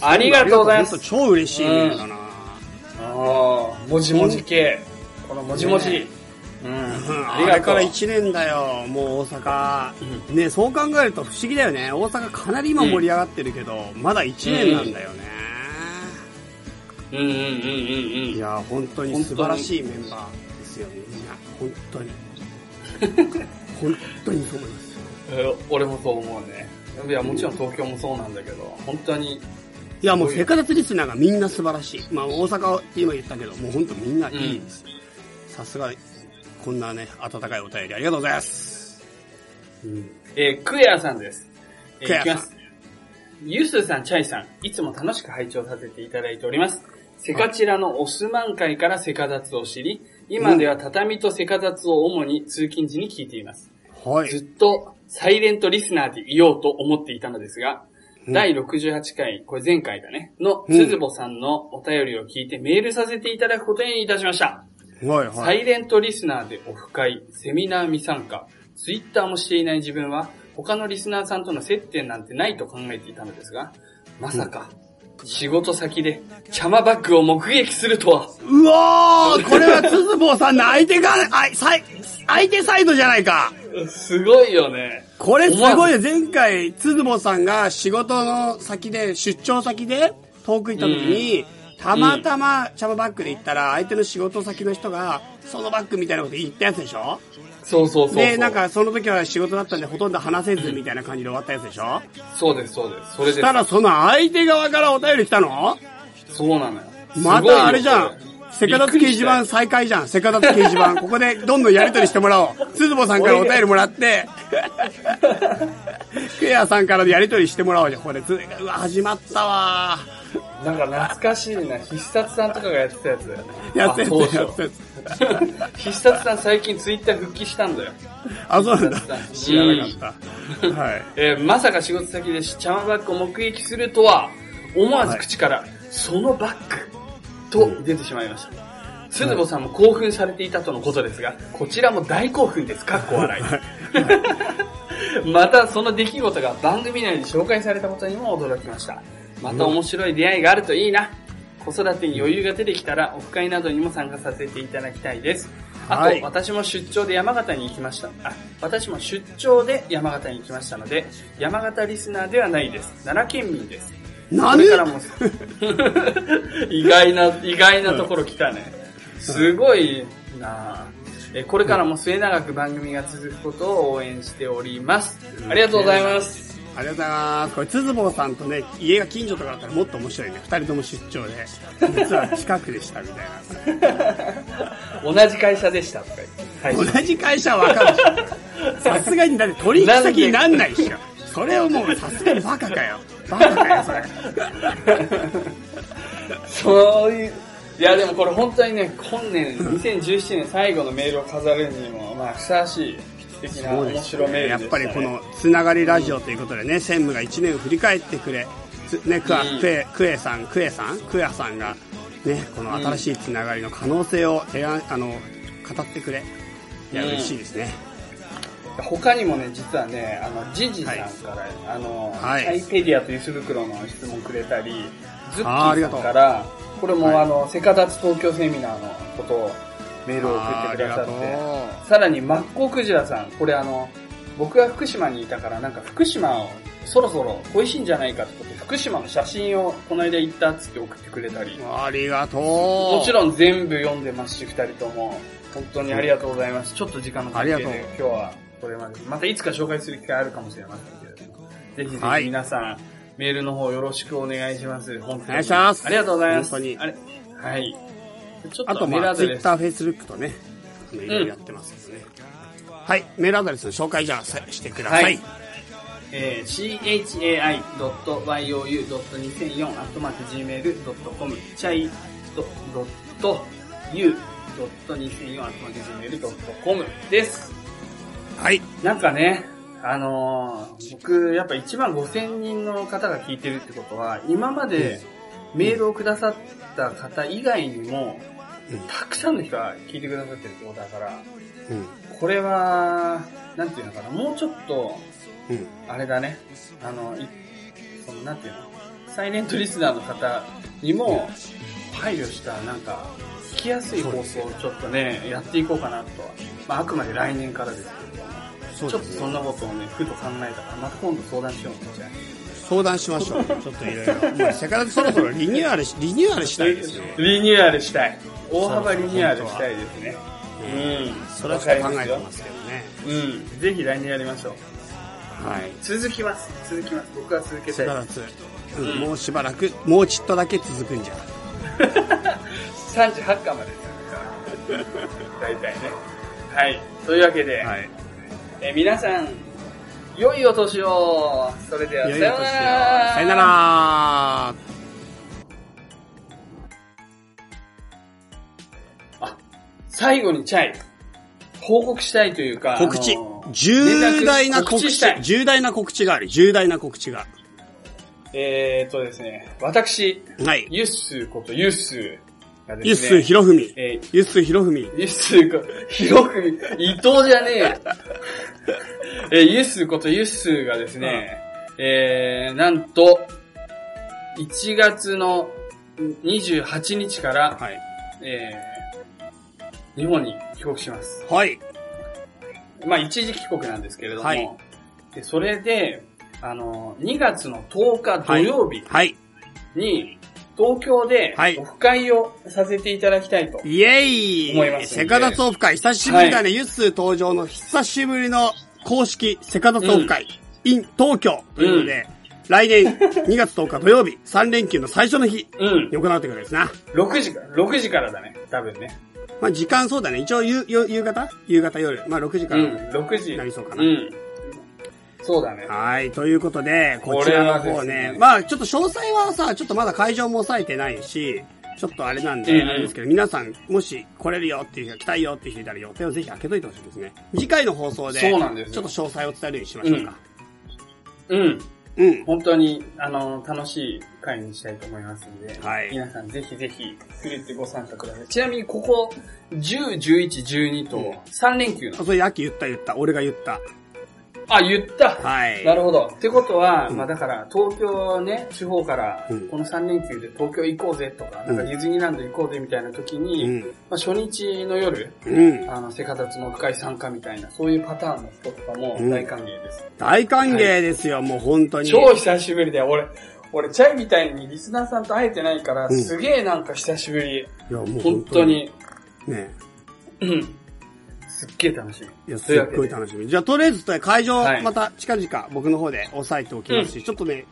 う。ありがとうございます超嬉しいねだな。ああ、もじもじ系。このもじもじ。ねうん。うんあれから1年だよ、もう大阪。ね、そう考えると不思議だよね。大阪かなり今盛り上がってるけど、まだ1年なんだよね。うんうんうんうんいや、本当に素晴らしいメンバーですよ、みんな。本当に。本当にそう思います俺もそう思うね。いや、もちろん東京もそうなんだけど、本当に、いや、もう生活リスナーがみんな素晴らしい。まあ、大阪は今言ったけど、もう本当みんないいです。さすが、こんなね、温かいお便りありがとうございます。えークエアさんです。えークエアさんいきます。ユースーさん、チャイさん、いつも楽しく拝聴させていただいております。セカチラのオスマン会からセカダツを知り、今では畳とセカダツを主に通勤時に聞いています。はい。ずっとサイレントリスナーでいようと思っていたのですが、うん第68回、これ前回だね、の、うん鈴ぼさんのお便りを聞いてメールさせていただくことにいたしました。はいはい。サイレントリスナーでオフ会、セミナー未参加、ツイッターもしていない自分は、他のリスナーさんとの接点なんてないと考えていたのですが、まさか、仕事先で、茶間バッグを目撃するとは、うわーこれはつぼうさんの相手が、あい、さい、相手サイドじゃないか。すごいよね。これすごいよ。前回、つずぼさんが仕事の先で、出張先で遠く行った時に、たまたま茶葉バッグで行ったら、相手の仕事先の人が、そのバッグみたいなこと言ったやつでしょ？そうそうそうそう。で、なんかその時は仕事だったんでほとんど話せずみたいな感じで終わったやつでしょ？そうです、そうです。それでしたらその相手側からお便り来たの？そうなのよ。またあれじゃん。セカダツ掲示板再開じゃん。セカダツ掲示板。ここでどんどんやりとりしてもらおう。つずぼさんからお便りもらって、クエアさんからやりとりしてもらおうじゃん。これつ、うわ、始まったわなんか懐かしいな。必殺さんとかがやってたやつだよね。やってやあ当初つやってやつ。必殺さん最近ツイッター復帰したんだよ。あ、そうなんだ知らなかった。はい。えーまさか仕事先でチャマバッグを目撃するとは、思わず口から、そのバッグと出てしまいました。鈴子さんも興奮されていたとのことですが、こちらも大興奮です。かっこ笑い。また、その出来事が番組内で紹介されたことにも驚きました。また面白い出会いがあるといいな。子育てに余裕が出てきたら、オフ会などにも参加させていただきたいです。あと、はい私も出張で山形に行きました。あ、私も出張で山形に行きましたので、山形リスナーではないです。奈良県民です。こ何れからも、意外な、意外なところ来たね。すごいなぁえこれからも末永く番組が続くことを応援しております。ありがとうございます。ありがとうございます。これ、つずぼうさんとね、家が近所とかだったらもっと面白いね。二人とも出張で。実は近くでしたみたいな。同じ会社でしたとか言って。同じ会社はわかるでしょ。さすがに、だって取引先になんないっしょ。それをもうさすがにバカかよ。バカかよ、それ。そういう、いやでもこれ本当にね、今年、2017年最後のメールを飾るにも、まあ、ふさわしい、素敵な面白メールやっでした、ね。ぱりこのつながりラジオということでね、専務が1年を振り返ってくれ、つね、クアうん。クエ、クエさん、クエさんクエさんが、ね、この新しいつながりの可能性を提案、あの、語ってくれ。いや、うん。嬉しいですね。他にもね、実はね、あの、ジジさんから、あの、はい。サイペディアという巣袋の質問くれたり、ズッキあーさんから、これも、はい。あの、セカダツ東京セミナーのことをメールを送ってくださって、さらに、マッコウクジラさん、これあの、僕が福島にいたから、なんか福島をそろそろ恋しいんじゃないかってことで、福島の写真をこの間行ったっつって送ってくれたり、ありがとう。もちろん全部読んでますし、二人とも。本当にありがとうございます。ちょっと時間の関係で今日はこれまで。またいつか紹介する機会あるかもしれませんけれども。ぜひぜはいひ皆さん、メールの方よろしくお願いします。本当に。お願いしますありがとうございます。本当にあれ？はい。あと、まあ。ツイッター、フェイスブックとね、いろいろやってますけどね。はい、メールアドレスの紹介じゃあさしてください。はいえー、chai.2004-gmail.com チャイドット u.2004-gmail.com です。はい。なんかね、あのー僕、やっぱ1万5000人の方が聞いてるってことは、今までメールをくださった方以外にも、うんたくさんの人が聞いてくださってるってことだから、うん。これは、なんていうのかな、もうちょっと、うん。あれだね、あの、いその、なんていうの、サイレントリスナーの方にも、配慮した、なんか、聞きやすい放送をちょっとね、やっていこうかなとは。まあ、あくまで来年からですけれども。ちょっとそんなことをね、ふと考えたから、また今度相談しようとじゃ相談しましょう。ちょっといろいろ。もうせっかくそろそろリニューアルし、リニューアルしたいですね。リニューアルしたい。大幅リニューアルしたいですね。うん。それは考えてますけどね。うん。ぜひ来年やりましょう。はい。続きます。続きます。僕は続けたい。うん、もうしばらく、もうちっとだけ続くんじゃ。38巻までですから。大体ね。はい。というわけで、はい。えー皆さん、良いお年をそれでは、さようならさよなら最後にチャイ、報告したいというか、告知。重大な告知。重大な告知がある。重大な告知が。えーっとですね、私、はい。ユッスーことユッスーがですね、ユッスーひろふみ。えーユッスーひろふみ。ユッスーこと、ひろふみ、伊藤じゃねえよ。えーユッスーことユッスーがですね、えー、なんと、1月の28日から、はい。えー、日本に帰国します。はい。まあ、一時帰国なんですけれども、はいでそれで、あの、2月の10日土曜日はい。に、東京ではいオフ会をさせていただきたいと。イェイ思いますセカダツオフ会。久しぶりだね。ユッスー登場の久しぶりの公式セカダツオフ会。in 東京ということで、来年2月10日土曜日、3連休の最初の日うんに。行うということですな。6時から、6時からだね。多分ね。まあ時間そうだね。一応夕夕夕方？夕方夜。まあ6時から。うん。6時。なりそうかなうん。そうだね。はい。ということで、こちらの方ね。ねまあちょっと詳細はさ、ちょっとまだ会場も抑えてないし、ちょっとあれなんで、うんですけど、皆さん、もし来れるよっていう人、来たいよっていう人いたら予定をぜひ開けといてほしいですね。次回の放送で、そうなんですよちょっと詳細を伝えるようにしましょうか。うん。うん。本当に、あの、楽しい会にしたいと思いますので、はい皆さんぜひぜひ、ふるってご参加ください。ちなみに、ここ、10、11、12と、3連休の？あ、それ、秋言った言った。俺が言った。あ、言ったはい。なるほど。ってことは、うんまあだから、東京ね、地方からうん、この3連休で東京行こうぜとか、なんかうんディズニーランド行こうぜみたいな時に、うん。まあ初日の夜、うん。あの、セカタツの深い参加みたいな、そういうパターンの人とかもうん大歓迎です。大歓迎ですよ、もう本当に。超久しぶりだよ、俺。俺、チャイみたいにリスナーさんと会えてないから、うんすげえなんか久しぶり。いや、もう本当。に。ねうん。すっげえ楽しみ。いや、すっごい楽しみ。じゃあ、とりあえず、会場は、いまた近々僕の方で押さえておきますし、ちょっとね、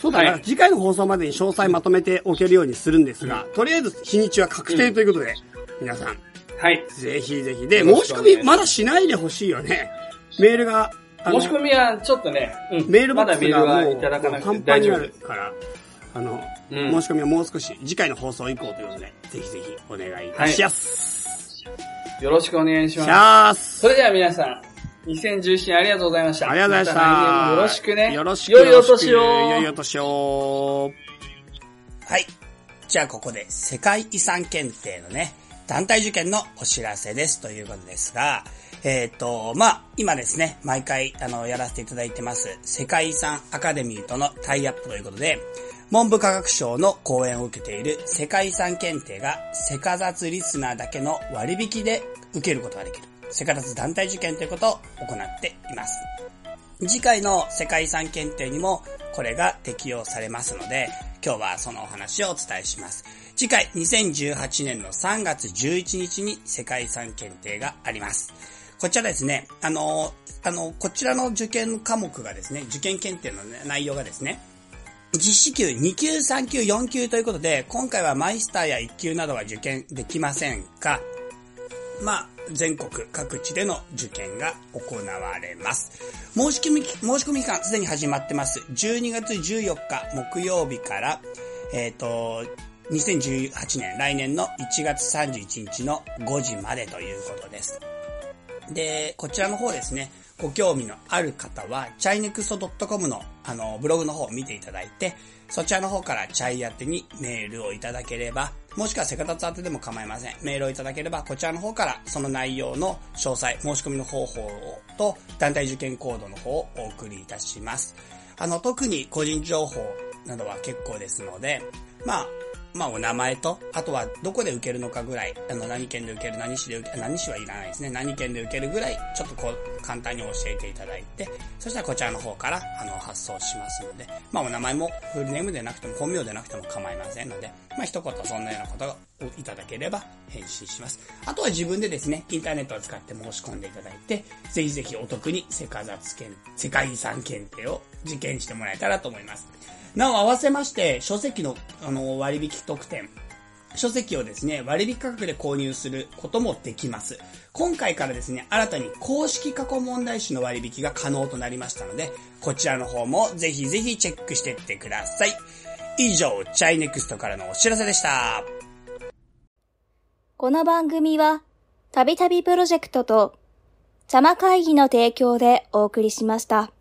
そうだな、はい次回の放送までに詳細まとめておけるようにするんですが、とりあえず日にちは確定ということで、皆さん、はい。ぜひぜひ。で、申し込みまだしないでほしいよね。メールが、申し込みはちょっとね、うん。メールボックスがもうはいただかなパンパンにな。るから、あの、うん申し込みはもう少し次回の放送以降ということで、ぜひぜひお願いいたします。よろしくお願いしします。それでは皆さん、2017年ありがとうございました。ありがとうございました。た来年もよろしくね。よろしく。良いお年を。良いお年を。はい。じゃあここで世界遺産検定のね、団体受験のお知らせですということですが、えっ、と、まあ、今ですね、毎回、あの、やらせていただいてます、世界遺産アカデミーとのタイアップということで、文部科学省の講演を受けている世界遺産検定が、セカザツリスナーだけの割引で受けることができる、セカザツ団体受験ということを行っています。次回の世界遺産検定にもこれが適用されますので、今日はそのお話をお伝えします。次回2018年の3月11日に世界遺産検定があります。こちらですね、あの、あの、こちらの受験科目がですね、受験検定の、ね、内容がですね、実施級2級、3級、4級ということで、今回はマイスターや1級などは受験できませんが、まあ、全国各地での受験が行われます。申し込み、申し込み期間すでに始まってます。12月14日木曜日から、えっ、と、2018年、来年の1月31日の5時までということです。で、こちらの方ですね、ご興味のある方は、チャイネクスト .com の、あの、ブログの方を見ていただいて、そちらの方からチャイ宛てにメールをいただければ、もしくはセカタツ宛てでも構いません。メールをいただければ、こちらの方からその内容の詳細、申し込みの方法と団体受験コードの方をお送りいたします。あの、特に個人情報などは結構ですので、まあ、まあ、お名前と、あとはどこで受けるのかぐらい、あの、何県で受ける、何市で受け、何市はいらないですね。何県で受けるぐらい、ちょっとこう、簡単に教えていただいて、そしたらこちらの方から、あの、発送しますので、まあ、お名前もフルネームでなくても、本名でなくても構いませんので、まあ、一言そんなようなことをいただければ返信します。あとは自分でですね、インターネットを使って申し込んでいただいて、ぜひぜひお得に世界雑検、世界遺産検定を受験してもらえたらと思います。なお合わせまして、書籍のあの割引特典、書籍をですね、割引価格で購入することもできます。今回からですね、新たに公式過去問題集の割引が可能となりましたので、こちらの方もぜひぜひチェックしていってください。以上、チャイネクストからのお知らせでした。この番組は、たびたびプロジェクトと、邪魔会議の提供でお送りしました。